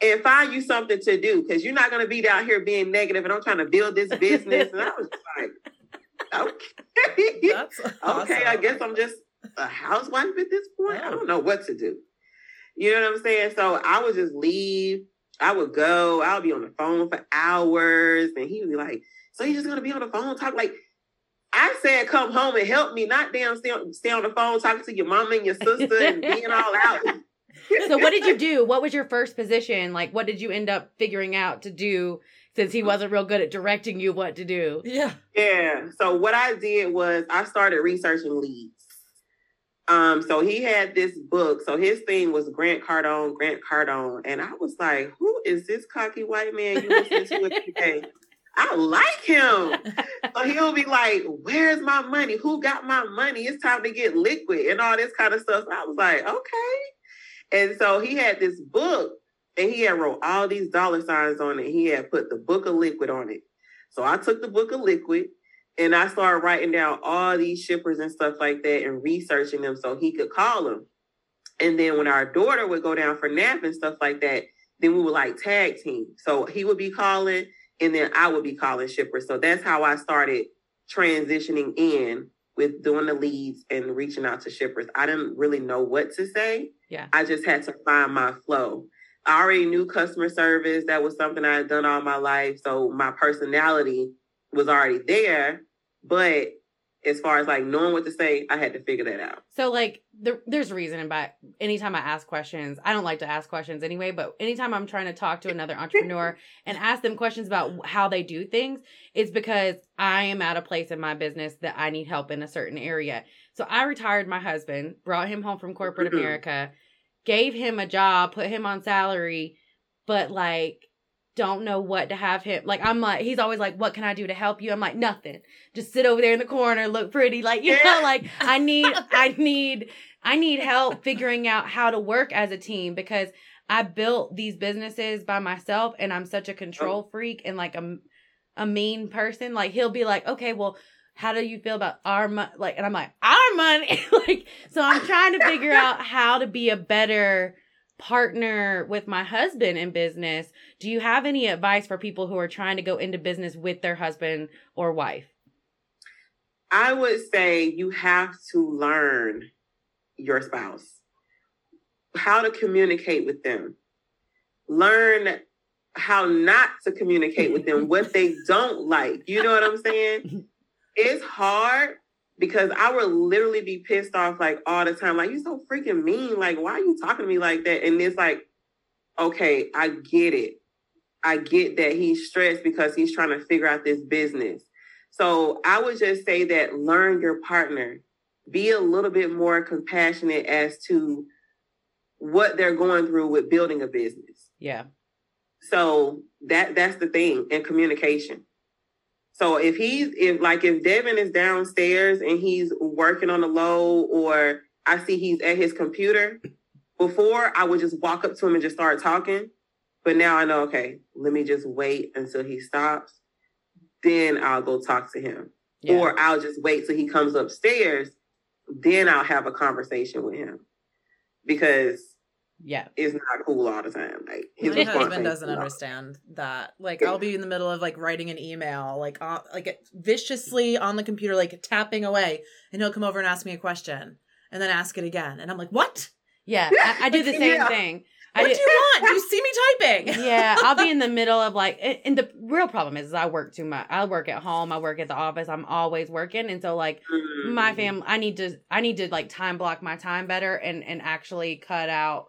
and find you something to do because you're not going to be down here being negative and I'm trying to build this business. and I was just like, okay. <laughs> That's <laughs> okay, I guess I'm just a housewife at this point. I Oh. don't know what to do. You know what I'm saying? So I would just leave. I would go. I would be on the phone for hours, and he would be like, "So you're just gonna be on the phone talk like?" I said, "Come home and help me, not damn stay on, stay on the phone talking to your mama and your sister and being all out." <laughs> so what did you do? What was your first position? Like, what did you end up figuring out to do? Since he mm. wasn't real good at directing you what to do. Yeah. Yeah. So what I did was I started researching leads. Um, so he had this book. So his thing was Grant Cardone, Grant Cardone. And I was like, who is this cocky white man you listen to today? I like him. so he'll be like, Where's my money? Who got my money? It's time to get liquid and all this kind of stuff. So I was like, Okay. And so he had this book and he had wrote all these dollar signs on it. He had put the book of liquid on it. So I took the book of liquid and I started writing down all these shippers and stuff like that and researching them so he could call them. And then when our daughter would go down for nap and stuff like that, then we would like tag team. So he would be calling and then I would be calling shippers. So that's how I started transitioning in with doing the leads and reaching out to shippers. I didn't really know what to say. Yeah. I just had to find my flow. I already knew customer service. That was something I had done all my life. So my personality was already there. But as far as like knowing what to say, I had to figure that out. So like there, there's a reason but anytime I ask questions, I don't like to ask questions anyway, but anytime I'm trying to talk to another entrepreneur <laughs> and ask them questions about how they do things, it's because I am at a place in my business that I need help in a certain area. So I retired my husband, brought him home from corporate Mhm. America, gave him a job, put him on salary, but like don't know what to have him like i'm like he's always like what can i do to help you? I'm like nothing. Just sit over there in the corner look pretty like you know like i need i <laughs> need i need help figuring out how to work as a team because i built these businesses by myself and i'm such a control oh. freak and like a, a mean person. Like he'll be like okay well how do you feel about our money like and i'm like our money. <laughs> Like so i'm trying to figure <laughs> out how to be a better partner with my husband in business do you have any advice for people who are trying to go into business with their husband or wife I would say you have to learn your spouse, how to communicate with them, learn how not to communicate with them, what they <laughs> don't like. You know what I'm saying? <laughs> It's hard because I would literally be pissed off like all the time. Like, you're so freaking mean. Like, why are you talking to me like that? And it's like, okay, I get it. I get that he's stressed because he's trying to figure out this business. So I would just say that learn your partner. Be a little bit more compassionate as to what they're going through with building a business. yeah So that that's the thing in communication. So if he's if like if Devin is downstairs and he's working on the low or I see he's at his computer, before I would just walk up to him and just start talking. But now I know, okay, let me just wait until he stops. Then I'll go talk to him. yeah Or I'll just wait till he comes upstairs. Then I'll have a conversation with him. Because yeah it's not cool all the time. Like his My husband doesn't cool understand that. Like, I'll be in the middle of like writing an email, like, uh, like viciously on the computer, like tapping away, and he'll come over and ask me a question, and then ask it again, and I'm like, "What? yeah I, I do the <laughs> same Yeah. thing I What do- do you want? Do you see me typing?" <laughs> yeah, I'll be in the middle of like, and and the real problem is, is I work too much. I work at home. I work at the office. I'm always working, and so like my fam, I need to, I need to like time block my time better and and actually cut out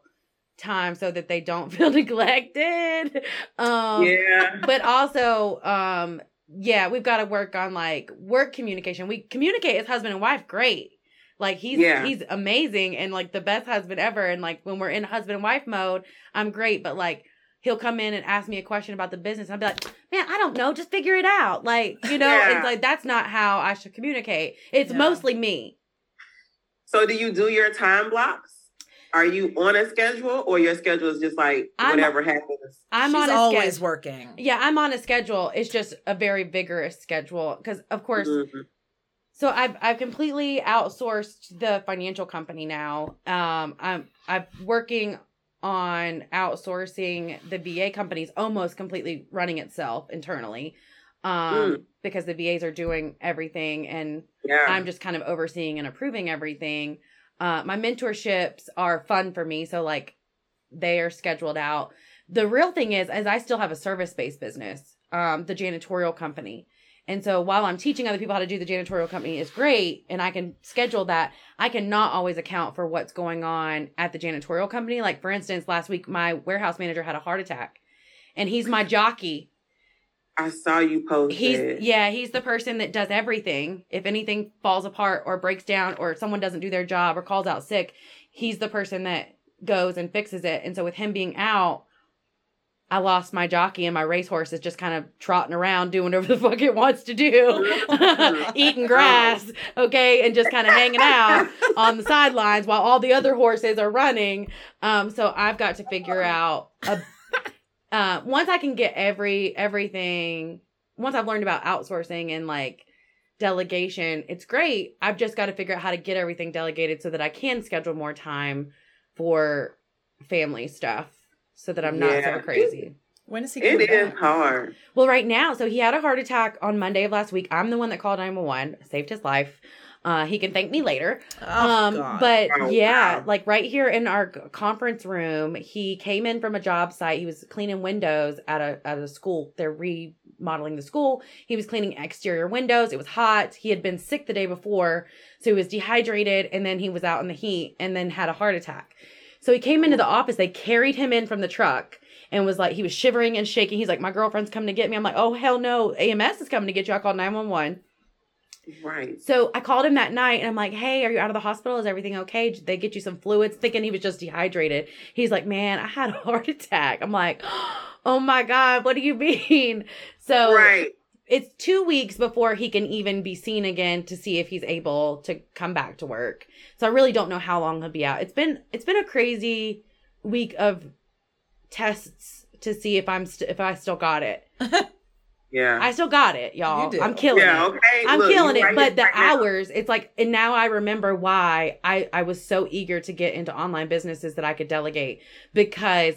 time so that they don't <laughs> feel neglected. Um, Yeah. <laughs> but also, um, yeah, we've got to work on like work communication. We communicate as husband and wife, great. Like he's Yeah. he's amazing and like the best husband ever. And like when we're in husband and wife mode, I'm great. But like he'll come in and ask me a question about the business. I'll be like, man, I don't know, just figure it out. Like you know, Yeah. it's like that's not how I should communicate. It's Yeah. mostly me. So do you do your time blocks? Are you on a schedule or your schedule is just like I'm- whatever happens? I'm She's on a always schedule. working. Yeah, I'm on a schedule. It's just a very vigorous schedule because, of course, Mhm. So I've I've completely outsourced the financial company now. Um, I'm I'm working on outsourcing the VA companies almost completely running itself internally. Um, because the VAs are doing everything and Yeah. I'm just kind of overseeing and approving everything. Uh, my mentorships are fun for me, so like they are scheduled out. The real thing is, is I still have a service based business, um, the janitorial company. And so while I'm teaching other people how to do the janitorial company is great, and I can schedule that, I cannot always account for what's going on at the janitorial company. Like for instance, last week my warehouse manager had a heart attack, and he's my <laughs> jockey I saw you post he's it. yeah he's the person that does everything if anything falls apart or breaks down or someone doesn't do their job or calls out sick he's the person that goes and fixes it and so with him being out I lost my jockey and my racehorse is just kind of trotting around doing whatever <laughs> the fuck it wants to do, <laughs> eating grass, okay, and just kind of hanging out <laughs> on the sidelines while all the other horses are running. Um, so I've got to figure out a, uh, once I can get every everything. Once I've learned about outsourcing and like delegation, it's great. I've just got to figure out how to get everything delegated so that I can schedule more time for family stuff so that I'm not Yeah. so crazy. When is he It coming is back? hard. Well, right now, so he had a heart attack on Monday of last week. I'm the one that called 911, saved his life. Uh, he can thank me later. Oh, um, God. but Oh, yeah, wow. like right here in our conference room, he came in from a job site. He was cleaning windows at a at a school. They're remodeling the school. He was cleaning exterior windows. It was hot. He had been sick the day before, so he was dehydrated, and then he was out in the heat, and then had a heart attack. So he came into the office. They carried him in from the truck. And was like, he was shivering and shaking. He's like, My girlfriend's coming to get me. I'm like, Oh, hell no. EMS is coming to get you. I called 911. Right. So I called him that night and I'm like, hey, are you out of the hospital? Is everything okay? Did they get you some fluids? Thinking he was just dehydrated. He's like, man, I had a <laughs> heart attack. I'm like, <gasps> oh my God, what do you <laughs> mean? So right. it's two weeks before he can even be seen again to see if he's able to come back to work. So I really don't know how long he'll be out. It's been it's been a crazy week of tests to see if I'm st- if I still got it. <laughs> Yeah. I still got it, y'all. You do. I'm killing it. Okay. I'm Look, killing it, but the right now. hours, it's like, and now I remember why I I was so eager to get into online businesses that I could delegate because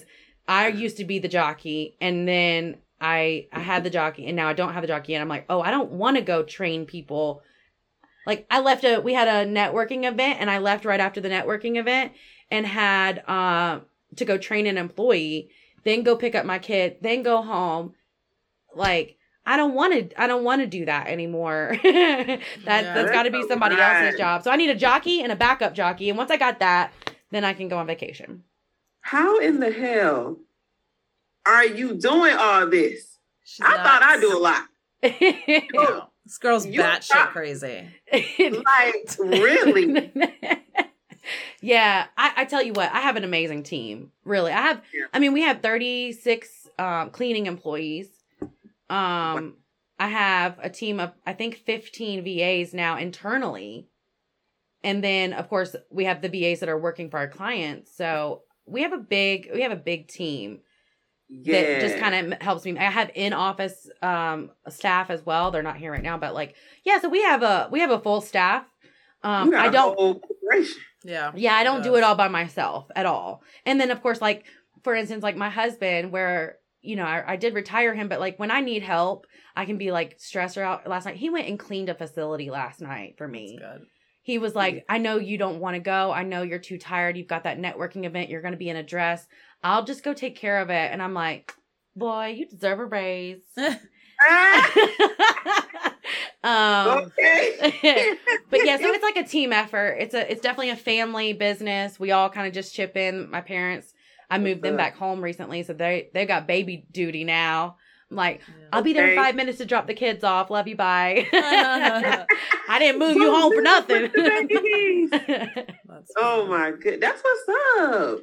I used to be the jockey, and then I I had the jockey, and now I don't have the jockey, and I'm like, oh, I don't want to go train people. Like I left a, we had a networking event, and I left right after the networking event, and had uh to go train an employee, then go pick up my kid, then go home, like. I don't want to. I don't want to do that anymore. <laughs> that Yeah. that's got to be somebody right. else's job. So I need a jockey and a backup jockey. And once I got that, then I can go on vacation. How in the hell are you doing all this? She's I thought I nuts. do a lot. <laughs> No, this girl's You batshit thought- crazy. Like really? <laughs> yeah, I, I tell you what, I have an amazing team. Really, I have. Yeah. I mean, we have thirty six um, cleaning employees. Um, I have a team of I think fifteen VAs now internally, and then of course we have the VAs that are working for our clients. So we have a big we have a big team Yeah. that just kind of helps me. I have in office um staff as well. They're not here right now, but like yeah, so we have a we have a full staff. Um You got I a don't whole. Yeah. yeah, I don't do it all by myself at all. And then of course like for instance like my husband where you know, I, I did retire him, but like when I need help, I can be like stressor out. Last night, he went and cleaned a facility last night for me. That's good. He was like, I know you don't want to go. I know you're too tired. You've got that networking event. You're going to be in a dress. I'll just go take care of it. And I'm like, boy, you deserve a raise. <laughs> <laughs> Um, okay. <laughs> but yeah, so it's like a team effort. It's a, it's definitely a family business. We all kind of just chip in. My parents, I moved them back home recently, so they they got baby duty now. I'm like, I'll be there in five minutes to drop the kids off. Love you, bye. <laughs> I didn't move you home for nothing. <laughs> Oh my good. That's what's up.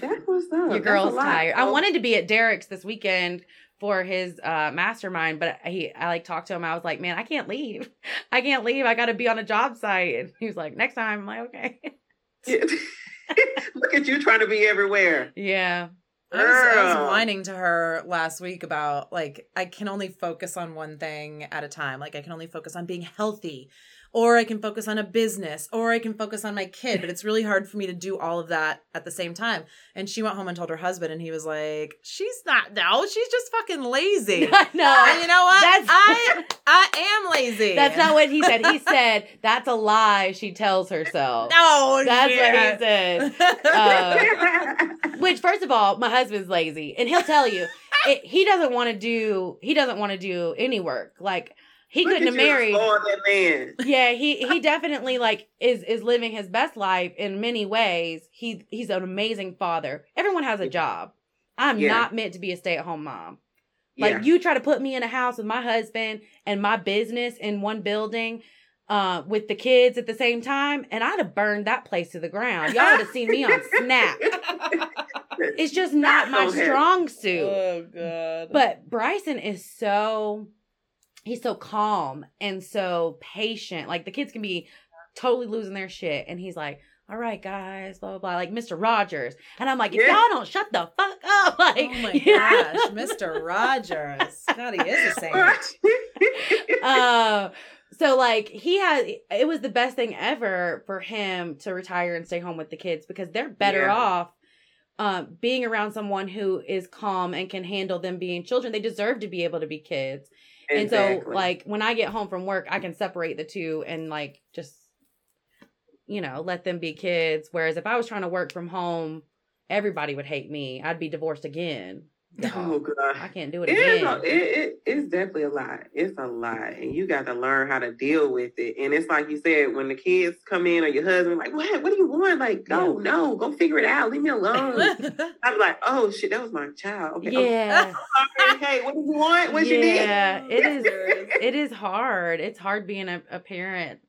That's what's up. Your girl's a lot. tired. I Oh, wanted to be at Derek's this weekend for his uh mastermind, but he I like talked to him. I was like, man, I can't leave. <laughs> I can't leave. I got to be on a job site. And he was like, next time. I'm like, okay. <laughs> Look at you trying to be everywhere. yeah. I was, I was whining to her last week about like I can only focus on one thing at a time. Like I can only focus on being healthy, or I can focus on a business, or I can focus on my kid. But it's really hard for me to do all of that at the same time. And she went home and told her husband, and he was like, "She's not. No, she's just fucking lazy." <laughs> I know. And you know what? That's- I <laughs> I am lazy. That's not what he said. He said, that's a lie she tells herself. No, That's shit. what he said. Uh, <laughs> Which, first of all, my husband's lazy, and he'll tell you it, he doesn't want to do. He doesn't want to do any work. Like he Look couldn't at have married. spoiling that man. <laughs> Yeah, he he definitely like is is living his best life in many ways. He he's an amazing father. Everyone has a job. I'm Yeah. not meant to be a stay at home mom. Like yeah. you try to put me in a house with my husband and my business in one building uh with the kids at the same time and I'd have burned that place to the ground. Y'all would have seen me on Snap. <laughs> it's just not my so strong suit. Oh god. But Bryson is so he's so calm and so patient. Like the kids can be totally losing their shit and he's like, "All right, guys, blah blah blah." Like Mr. Rogers. And I'm like, "If Yeah. y'all don't shut the fuck up." <laughs> Like oh my yeah. <laughs> gosh, Mr. Rogers. God, he is a saint. <laughs> uh so like he had it was the best thing ever for him to retire and stay home with the kids because they're better Yeah. off um being around someone who is calm and can handle them being children they deserve to be able to be kids and so like when i get home from work i can separate the two and like just you know let them be kids. Whereas if i was trying to work from home everybody would hate me. I'd be divorced again oh god. <laughs> i can't do it It again a, it, it, it's definitely a lot. It's a lot, and you got to learn how to deal with it. And it's like you said, when the kids come in or your husband, like, what? What do you want? Like, go, no, go figure it out. Leave me alone. <laughs> I'm like, oh shit, that was my child. Okay, okay, yeah <laughs> sorry. Hey, what do you want? What you need? yeah, it is. It is hard. It's hard being a, a parent,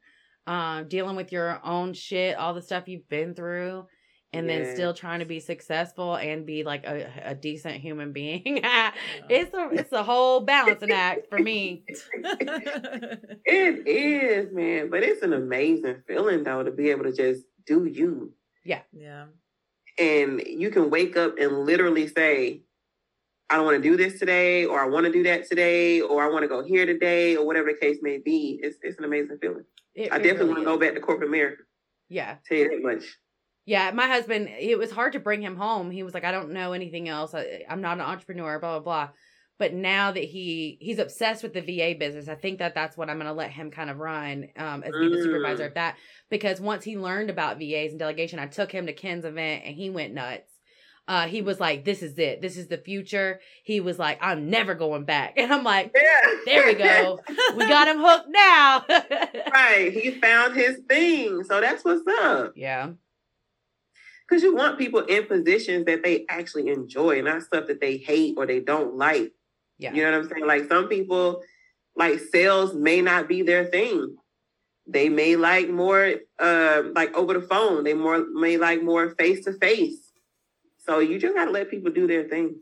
um, dealing with your own shit, all the stuff you've been through, and then still trying to be successful and be like a, a decent human being. <laughs> it's a it's a whole balancing act for me. <laughs> <laughs> It is, man, but it's an amazing feeling though to be able to just do you. yeah. Yeah. And you can wake up and literally say, I don't want to do this today, or I want to do that today, or I want to go here today, or whatever the case may be. It's it's an amazing feeling. It- I it definitely really want to go back to corporate America. Yeah. Tell you that much. Yeah, my husband, it was hard to bring him home. He was like, I don't know anything else. I, I'm not an entrepreneur, blah, blah, blah. But now that he he's obsessed with the VA business, I think that that's what I'm going to let him kind of run um, as be the Mm. supervisor of that. Because once he learned about VAs and delegation, I took him to Ken's event and he went nuts. Uh, he was like, "This is it. This is the future." He was like, "I'm never going back," <laughs> and I'm like, Yeah. "There we go. we got him hooked now." <laughs> right. He found his thing. So that's what's up. yeah, Because you want people in positions that they actually enjoy, not stuff that they hate or they don't like. yeah, You know what I'm saying? Like some people, like sales may not be their thing. They may like more, uh, like over the phone. They more may like more face to face. So you just gotta let people do their thing.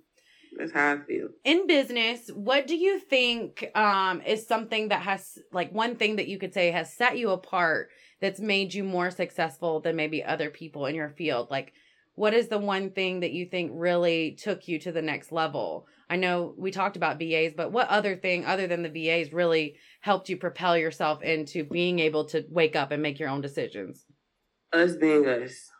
That's how I feel. in business what do you think um is something that has like one thing that you could say has set you apart that's made you more successful than maybe other people in your field like what is the one thing that you think really took you to the next level i know we talked about vas but what other thing other than the vas really helped you propel yourself into being able to wake up and make your own decisions Us being us.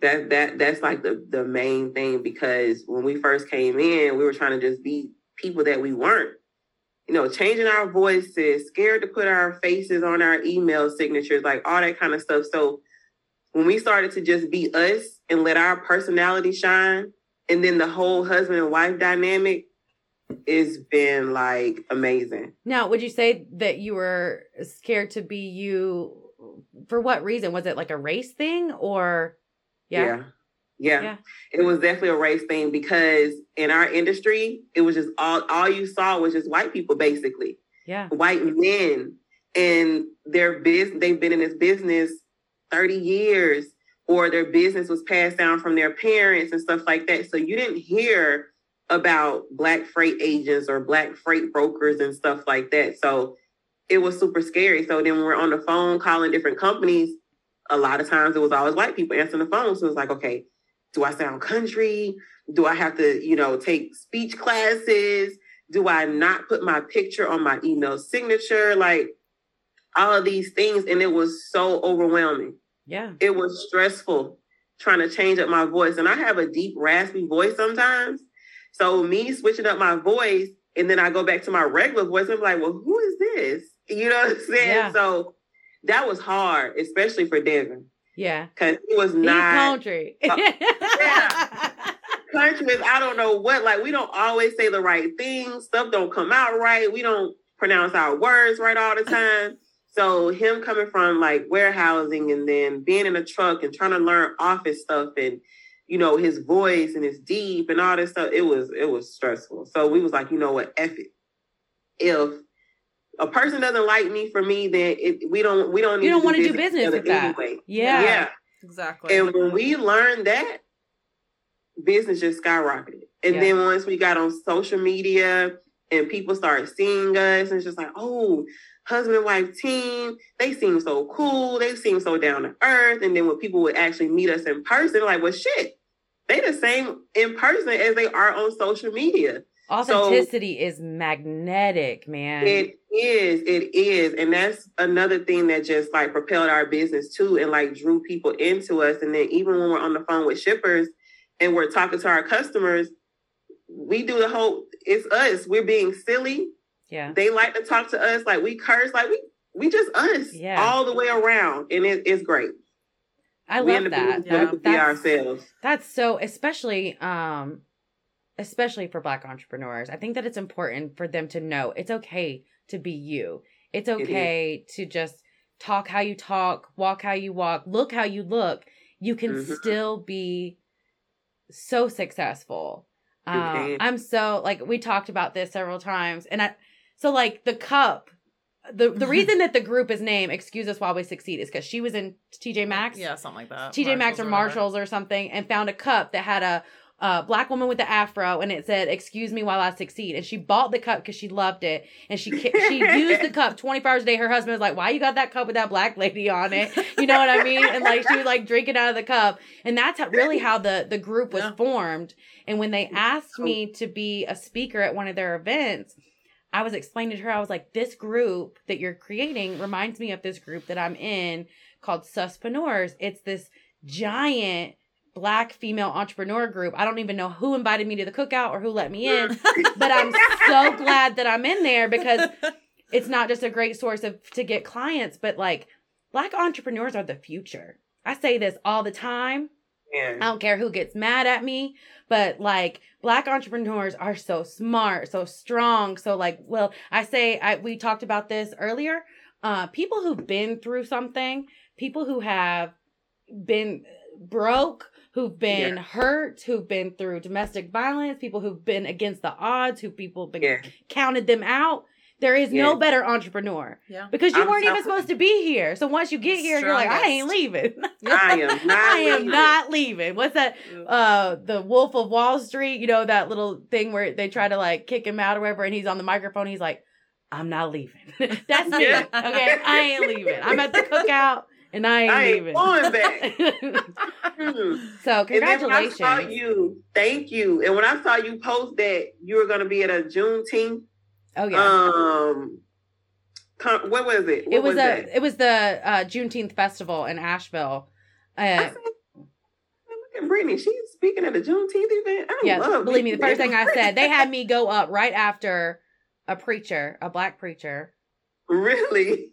That that that's like the the main thing because when we first came in, we were trying to just be people that we weren't. You know, changing our voices, scared to put our faces on our email signatures, like all that kind of stuff. So when we started to just be us and let our personality shine, and then the whole husband and wife dynamic it's been like amazing. now would you say that you were scared to be you for what reason was it like a race thing or Yeah. yeah. Yeah. It was definitely a race thing because in our industry, it was just all all you saw was just white people basically. Yeah. White men. And their business they've been in this business 30 years, or their business was passed down from their parents and stuff like that. So you didn't hear about black freight agents or black freight brokers and stuff like that. So it was super scary. So then we're on the phone calling different companies, a lot of times it was always white people answering the phone. So it's like, okay, do I sound country? Do I have to, you know, take speech classes? Do I not put my picture on my email signature? Like all of these things. And it was so overwhelming. Yeah. It was stressful trying to change up my voice. And I have a deep, raspy voice sometimes. So me switching up my voice and then I go back to my regular voice, I'm like, well, who is this? You know what I'm saying? Yeah. So that was hard, especially for Devin. Yeah. Because he was not He's country. Uh, <laughs> country is I don't know what. Like we don't always say the right things. Stuff don't come out right. We don't pronounce our words right all the time. So him coming from like warehousing and then being in a truck and trying to learn office stuff and you know his voice and his deep and all this stuff. It was it was stressful. So we was like, you know what, F it. If a person doesn't like me for me, then it, we don't we don't need You don't wanna do business business together with that. anyway. Yeah. yeah. Exactly. And when we learned that, business just skyrocketed. And Yeah. then once we got on social media and people started seeing us, and it's just like, oh, husband and wife team, they seem so cool. They seem so down to earth. And then when people would actually meet us in person, like, well, shit, they the same in person as they are on social media. Authenticity is magnetic, man. It is, it is. And that's another thing that just like propelled our business too and like drew people into us. And then even when we're on the phone with shippers and we're talking to our customers, we do the whole it's us. We're being silly. yeah. They like to talk to us like we curse, like we we just us Yeah. all the way around. And it, it's great. I we love that. business where we That- be that's- ourselves. That's so especially um especially for black entrepreneurs. I think that it's important for them to know it's okay to be you. It's is. okay to just talk how you talk, walk how you walk, look how you look. You can Mhm. still be so successful. Uh. I'm so like we talked about this several times and I so like the cup the the <laughs> reason that the group is named Excuse Us While We Succeed is because she was in TJ Maxx. Yeah, something like that. TJ Maxx or whatever. Marshalls or something and found a cup that had a uh, black woman with the afro and it said "Excuse me while I succeed." And she bought the cup because she loved it and she she used the <laughs> cup twenty four hours a day. Her husband was like, "Why you got that cup with that black lady on it?" You know what I mean? And like she was like drinking out of the cup, and that's how, really how the the group was Yeah. formed. And when they asked me to be a speaker at one of their events. I was explaining to her, I was like, this group that you're creating reminds me of this group that I'm in called Suspreneurs. It's this giant black female entrepreneur group. I don't even know who invited me to the cookout or who let me in, but I'm so <laughs> glad that I'm in there because it's not just a great source of to get clients, but like black entrepreneurs are the future. I say this all the time. I don't care who gets mad at me, but like black entrepreneurs are so smart, so strong, so like well, I say I we talked about this earlier. Uh people who've been through something, people who have been broke, who've been Yeah. hurt, who've been through domestic violence, people who've been against the odds, who people been Yeah. counted them out. There is no better entrepreneur yeah. because you I'm weren't even supposed to be here. So once you get here, you're like, I ain't leaving. <laughs> I am <laughs> not I am leaving. not leaving. What's that? Uh, the Wolf of Wall Street. You know that little thing where they try to like kick him out or whatever, and he's on the microphone. He's like, "I'm not leaving." <laughs> That's me. Okay, I ain't leaving. I'm at the cookout, and I ain't I ain't leaving. going back. <laughs> So And when I congratulations. saw you, thank you. And when I saw you post that you were going to be at a Juneteenth, oh yeah. um, con- what was it? What it was, a that? it was the uh, Juneteenth festival in Asheville. I Uh, said, Look at Brittany. She's speaking at a Juneteenth event. I yeah, love believe me, the first thing I said, they had me go up right after a preacher, a black preacher. <laughs> really.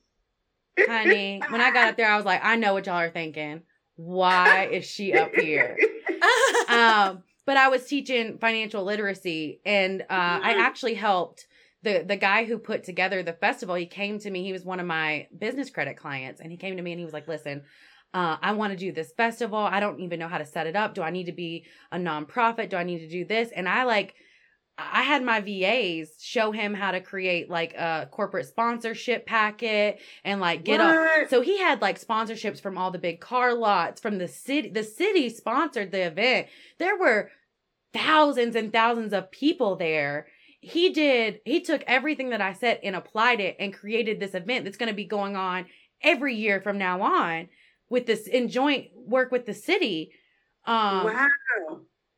Honey, when I got up there, I was like, I know what y'all are thinking. Why is she up here? <laughs> Um, but I was teaching financial literacy, and uh, I Mhm. actually helped the the guy who put together the festival. He came to me. He was one of my business credit clients, and he came to me and he was like, "Listen." Uh, I want to do this festival. I don't even know how to set it up. Do I need to be a nonprofit? Do I need to do this? And I like, I had my VAs show him how to create like a corporate sponsorship packet and like get up. So he had like sponsorships from all the big car lots from the city. The city sponsored the event. There were thousands and thousands of people there. He did, he took everything that I said and applied it and created this event that's going to be going on every year from now on with this in joint work with the city. Um, wow.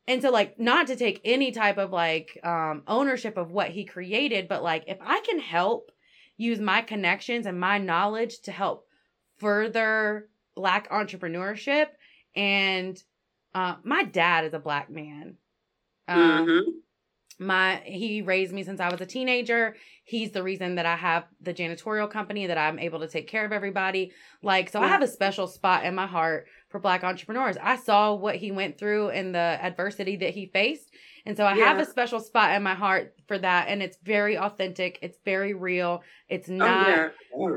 And so like not to take any type of like um ownership of what he created but like if i can help use my connections and my knowledge to help further black entrepreneurship and uh my dad is a black man um Mhm. my he raised me since I was a teenager. He's the reason that I have the janitorial company that I'm able to take care of everybody. Like so I have a special spot in my heart for black entrepreneurs. I saw what he went through and the adversity that he faced. And so I have a special spot in my heart for that and it's very authentic. It's very real. It's Oh, not yeah.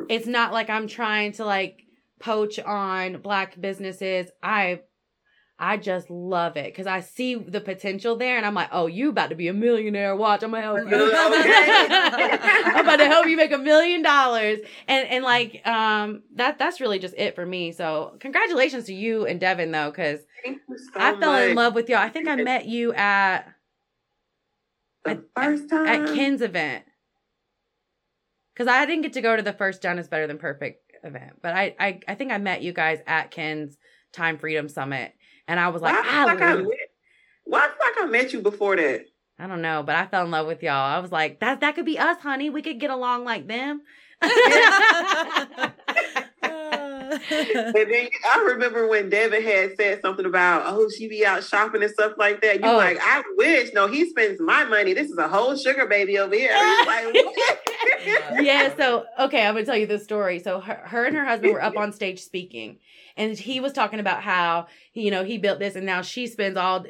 it's not like I'm trying to like poach on black businesses. I I just love it because I see the potential there, and I'm like, "Oh, you about to be a millionaire? Watch, I'm gonna help you. <laughs> I'm about to help you make a million dollars." And and like um that that's really just it for me. So congratulations to you and Devin though, because so I fell in love with y'all. I think I met you at the first time at Ken's event because I didn't get to go to the first "Done is Better Than Perfect" event, but I I I think I met you guys at Ken's Time Freedom Summit, and I was like, Why I like I met, why I feel like I met you before that? I don't know, but I fell in love with y'all. I was like, that that could be us, honey. We could get along like them. <laughs> <laughs> And then I remember when Devin had said something about, oh, she be out shopping and stuff like that. You Oh. like, I wish. No, he spends my money. This is a whole sugar baby over here. Like, <laughs> yeah, so okay, I'm gonna tell you this story. So her, her and her husband were up on stage speaking, and he was talking about how you know he built this, and now she spends all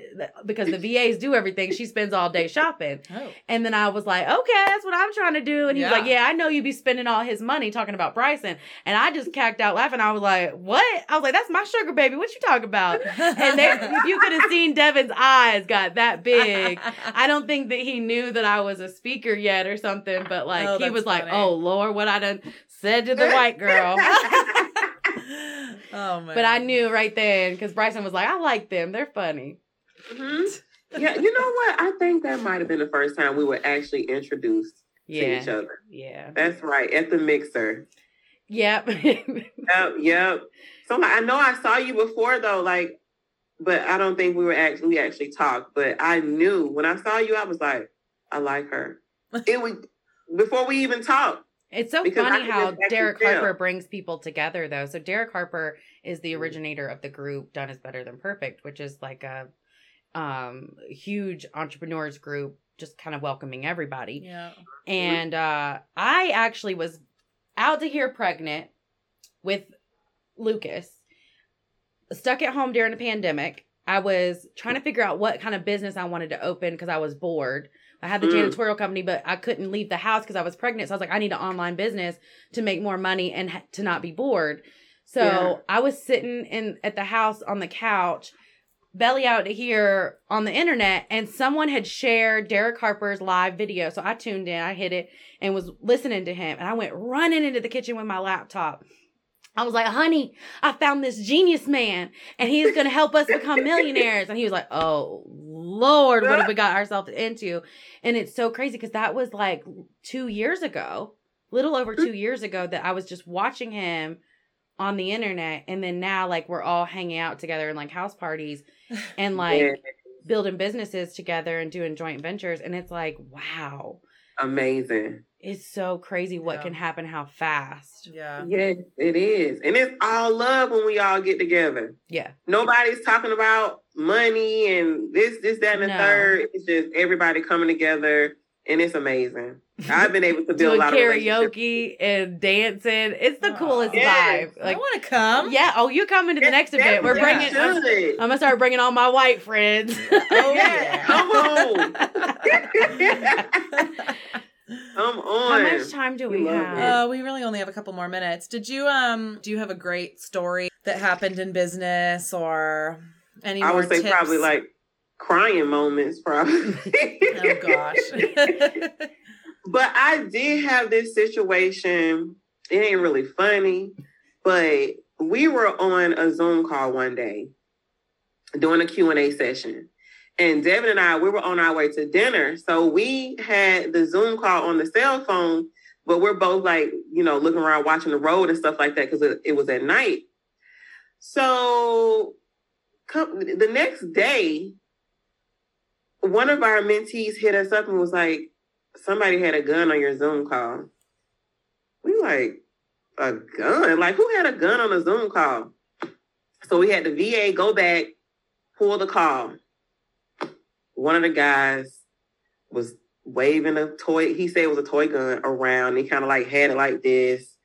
because the VAs do everything. She spends all day shopping, <laughs> oh. and then I was like, okay, that's what I'm trying to do, and he was Yeah. like, yeah, I know you'd be spending all his money talking about Bryson, and I just cacked out laughing. I was like, what? I was like, that's my sugar baby. What you talking about? <laughs> And they, you could have seen Devin's eyes got that big. <laughs> I don't think that he knew that I was a speaker yet or something, but like Oh, he was like, "Oh Lord, what I done said to the white girl." Oh man. but I knew right then because Bryson was like, "I like them. They're funny." Mhm. Yeah, you know what? I think that might have been the first time we were actually introduced to each other. yeah, That's right, at the mixer. yep. <laughs> Yep, yep. So like, I know I saw you before though, like, but I don't think we were actually we actually talked. But I knew when I saw you, I was like, I like her. <laughs> It was before we even talked. It's so Because funny how Derek tell. Harper brings people together, though. So Derek Harper is the Mhm. originator of the group "Done Is Better Than Perfect," which is like a um huge entrepreneurs group, just kind of welcoming everybody. Yeah. And uh, I actually was out to here pregnant with Lucas, stuck at home during the pandemic. I was trying to figure out what kind of business I wanted to open because I was bored. I had the Mm. janitorial company, but I couldn't leave the house because I was pregnant. So I was like, I need an online business to make more money and ha- to not be bored. So Yeah. I was sitting in at the house on the couch, belly out to here on the internet, and someone had shared Derek Harper's live video. So I tuned in, I hit it, and was listening to him. And I went running into the kitchen with my laptop. I was like, honey, I found this genius man and he's going to help us become millionaires. And he was like, oh, Lord, what have we got ourselves into? And it's so crazy because that was like two years ago, little over two years ago, that I was just watching him on the internet. And then now, like, we're all hanging out together in like house parties and <laughs> like building businesses together and doing joint ventures. And it's like, wow, amazing. it's so crazy what Yeah. can happen, how fast. Yeah. Yes, it is. And it's all love when we all get together. Yeah. Nobody's talking about money and this, this, that, and the No. third. It's just everybody coming together and it's amazing. I've been able to <laughs> build a doing lot of karaoke and dancing. It's the coolest Yes. vibe. I want to come. yeah. Oh, you coming to the Yes, next event? We're bringing. I'm. I'm gonna start bringing all my white friends. <laughs> Oh, Yeah, come on. <laughs> Come How on. much time do we We have? it. Uh, we really only have a couple more minutes. Did you um do you have a great story that happened in business or any I more would say tips? probably like crying moments, probably. <laughs> Oh gosh. <laughs> But I did have this situation. It ain't really funny, but we were on a Zoom call one day doing a Q&A session. And Devin and I, we were on our way to dinner. So we had the Zoom call on the cell phone, but we're both like, you know, looking around watching the road and stuff like that because it, it was at night. So come, the next day, one of our mentees hit us up and was like, somebody had a gun on your Zoom call. We like, a gun? Like, who had a gun on a Zoom call? So we had the VA go back, pull the call. One of the guys was waving a toy, he said it was a toy gun around. He kind of like had it like this.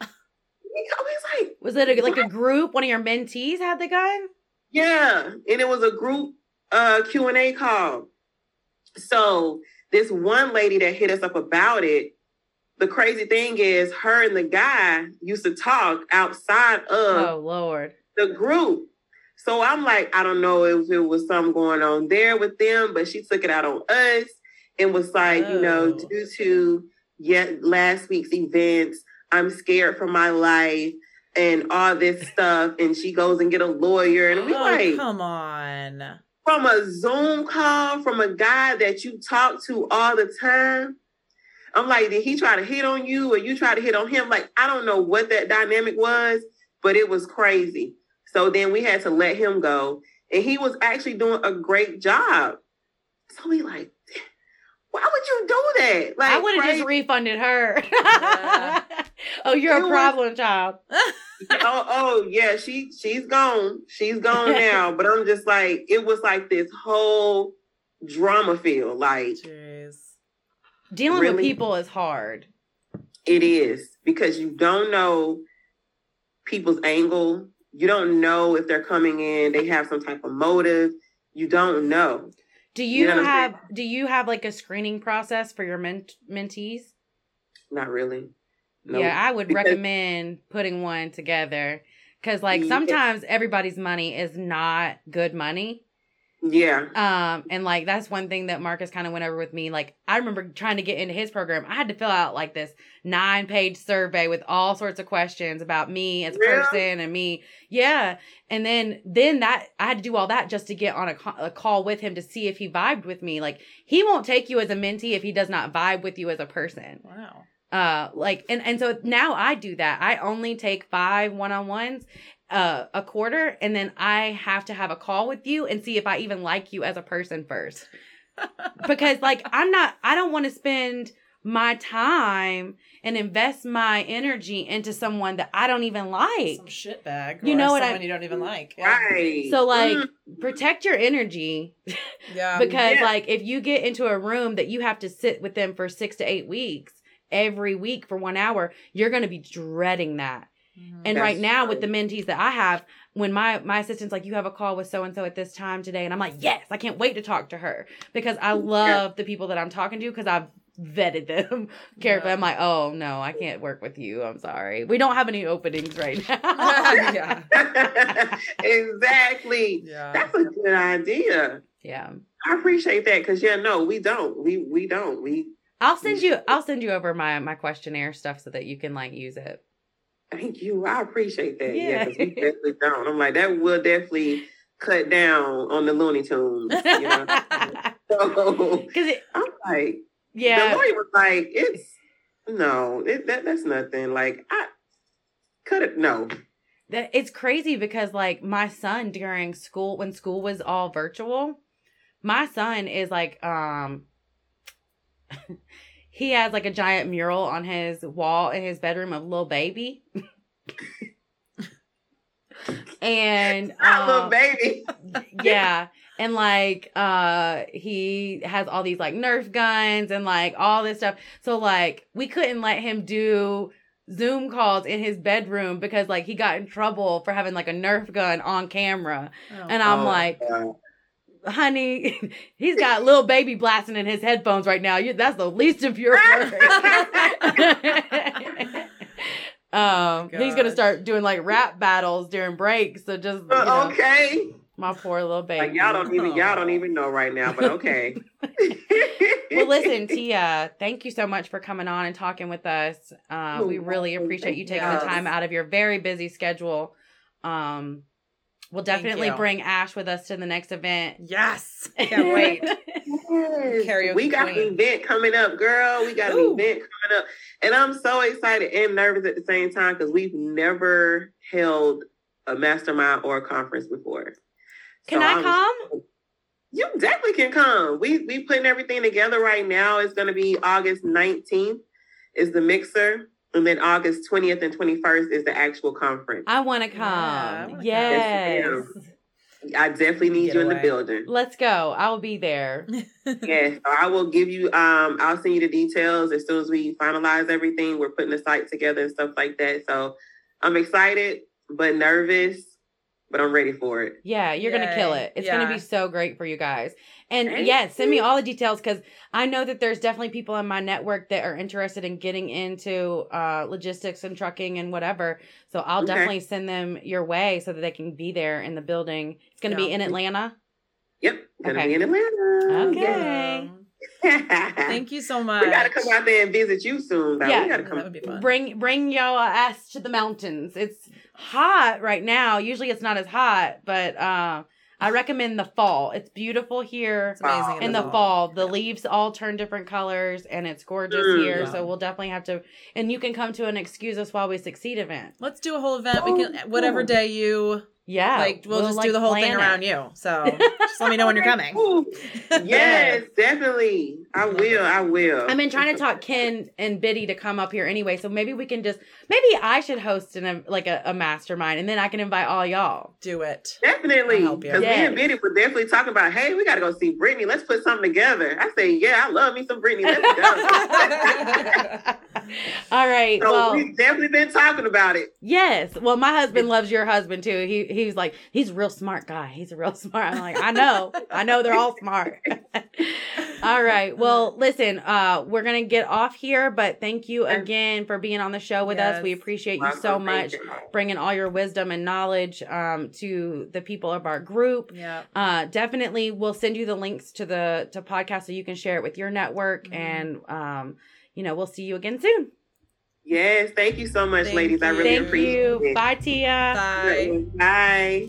<laughs> He's like, Was it a, like a group? One of your mentees had the gun? Yeah, and it was a group uh Q and A call. So this one lady that hit us up about it. The crazy thing is, her and the guy used to talk outside of Oh Lord. the group. So I'm like, I don't know if it was something going on there with them, but she took it out on us and was like, you know, Oh. due to yet last week's events, I'm scared for my life and all this <laughs> stuff. And she goes and get a lawyer. And we Oh, like, come on. From a Zoom call from a guy that you talk to all the time. I'm like, did he try to hit on you or you try to hit on him? Like, I don't know what that dynamic was, but it was crazy. So then we had to let him go. And he was actually doing a great job. So we like, why would you do that? Like I would have just refunded her. Yeah. <laughs> oh, you're It a was- problem child. Oh, oh yeah, she she's gone. She's gone <laughs> now. But I'm just like, it was like this whole drama feel. Like Jeez. Dealing with people is hard. It is because you don't know people's angle. You don't know if they're coming in, they have some type of motive. You don't know. Do you know have do you have like a screening process for your ment- mentees? Not really. Nope. Yeah, I would <laughs> recommend putting one together cuz like Yeah. sometimes everybody's money is not good money. Yeah. Um, and like that's one thing that Marcus kind of went over with me. Like I remember trying to get into his program, I had to fill out like this nine page survey with all sorts of questions about me as a Really? person and me. Yeah, and then then that I had to do all that just to get on a, co- a call with him to see if he vibed with me. Like he won't take you as a mentee if he does not vibe with you as a person Wow. Uh like and and so now i do that i only take five one-on-ones uh a quarter and then i have to have a call with you and see if i even like you as a person first <laughs> because like i'm not i don't want to spend my time and invest my energy into someone that i don't even like Some shit bag. You or know what I- someone you don't even like. Yeah. Right. so like Mm. protect your energy Yeah. <laughs> because yeah. like if you get into a room that you have to sit with them for six to eight weeks every week for one hour you're going to be dreading that Mhm. and That's right now with the mentees that i have when my my assistant's like you have a call with so and so at this time today and i'm like yes i can't wait to talk to her because i love the people that i'm talking to because i've vetted them <laughs> carefully Yeah. i'm like oh no i can't work with you i'm sorry we don't have any openings right <laughs> now yeah. <laughs> exactly. Yeah. That's a good idea. yeah I appreciate that because yeah, no, we don't. We we don't. We i'll send you i'll send you over my my questionnaire stuff so that you can like use it thank you. I appreciate that. Yeah, Yeah. because we definitely don't. I'm like that will definitely cut down on the Looney Tunes. You know. <laughs> so Because I'm like, yeah, the lawyer was like, it's no, it, that that's nothing. Like I cut it. No, that it's crazy because like my son during school when school was all virtual, my son is like um he has like a giant mural on his wall in his bedroom of Lil Baby. <laughs> and <laughs> I love um, baby. <laughs> yeah and like uh he has all these like nerf guns and like all this stuff so like we couldn't let him do zoom calls in his bedroom because like he got in trouble for having like a nerf gun on camera Oh. and i'm Oh, like God. Honey <laughs> he's got Lil Baby blasting in his headphones right now you that's the least of your worries <laughs> um he's gonna start doing like rap battles during breaks so just you Uh, know, okay. my poor little baby Like y'all don't even y'all don't even know right now, but okay. <laughs> well, listen, Te-a, thank you so much for coming on and talking with us. Uh, we really appreciate you Thank taking the time out of your very busy schedule. Um, we'll definitely bring Ash with us to the next event. Yes. <laughs> Can't wait. Yes. Karaoke we got queen. an event coming up, girl. We got Ooh. an event coming up. And I'm so excited and nervous at the same time because we've never held a mastermind or a conference before. Can So I I'm- come? You definitely can come. We we putting everything together right now. It's gonna be August 19th is the mixer. And then August 20th and 21st is the actual conference. I want to Yeah, come. wanna come. yes. Yes, I definitely need Get you in the building. Let's go. I'll be there. <laughs> Yes, so I will give you. Um, I'll send you the details as soon as we finalize everything. We're putting the site together and stuff like that. So I'm excited but nervous. but I'm ready for it. Yeah, you're gonna kill it. It's gonna be so great for you guys. And Thank yeah, send me all the details because I know that there's definitely people in my network that are interested in getting into uh, logistics and trucking and whatever. So I'll Okay. definitely send them your way so that they can be there in the building. It's gonna be in Atlanta. Yep, gonna Okay. be in Atlanta. Okay. Yeah. Thank you so much. we gotta come out there and visit you soon. Though. Yeah. we gotta That would be fun. Bring bring your ass to the mountains. It's hot right now. Usually it's not as hot, but uh, I recommend the fall. It's beautiful here. It's amazing in the fall the leaves all turn different colors and it's gorgeous Mm. here Yeah. so we'll definitely have to and you can come to an excuse us while we succeed event Let's do a whole event. We Oh, can whatever cool. day you yeah like. We'll, just like, do the whole thing plan around you. So <laughs> just let me know when you're coming. <laughs> Yes, definitely. I will. I will. i've been trying to talk ken and biddy to come up here anyway so maybe we can just maybe i should host an, a, like a, a mastermind and then i can invite all y'all Do it. Definitely. I'll help you. Because me and Biddy were definitely talking about, hey, we got to go see Brittany. Let's put something together. I say, yeah, I love me some Brittany. Let's go. <laughs> all right so well we've definitely been talking about it. Yes. Well, my husband loves your husband too. He he's like he's a real smart guy. He's a real <laughs> smart. I'm like I know. I know they're all smart. <laughs> all right. Well, listen. Uh, we're gonna get off here, but thank you again for being on the show with us. We appreciate you so much, bringing all your wisdom and knowledge um to the people of our group. Yeah. Uh, definitely, we'll send you the links to the to podcast so you can share it with your network, Mhm. and um, you know, we'll see you again soon. Yes, thank you so much, Thank ladies. I you. really Thank appreciate you. it. Bye, Te-a. Bye. Bye.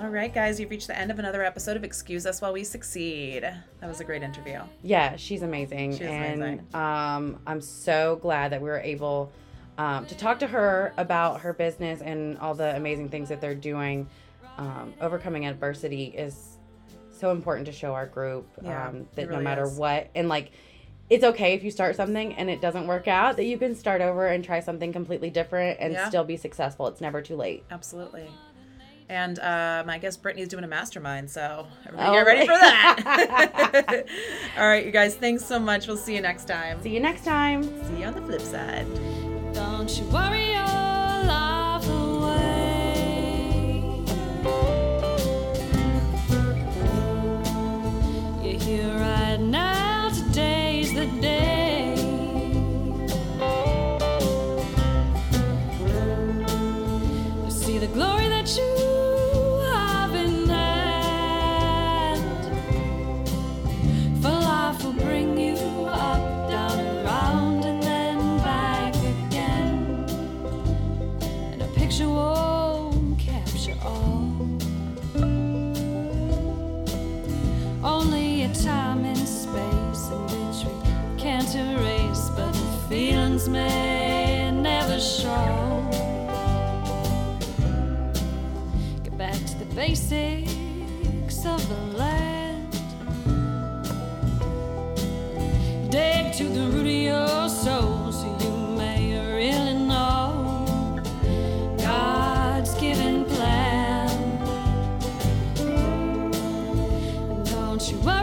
All right, guys, you've reached the end of another episode of Excuse Us While We Succeed. That was a great interview. Yeah, she's amazing. She is and amazing. um I'm so glad that we were able um, to talk to her about her business and all the amazing things that they're doing. Um, overcoming adversity is so important to show our group Yeah, um, that no matter is. what, and like it's okay if you start something and it doesn't work out, that you can start over and try something completely different and Yeah. still be successful. It's never too late. Absolutely. And um, I guess Brittany's doing a mastermind, so everybody Oh, get ready for that. <laughs> <laughs> All right, you guys, thanks so much. We'll see you next time. See you next time. See you on the flip side. Don't you worry your life basics of the land. Dig to the root of your soul so you may really know God's given plan. Don't you worry.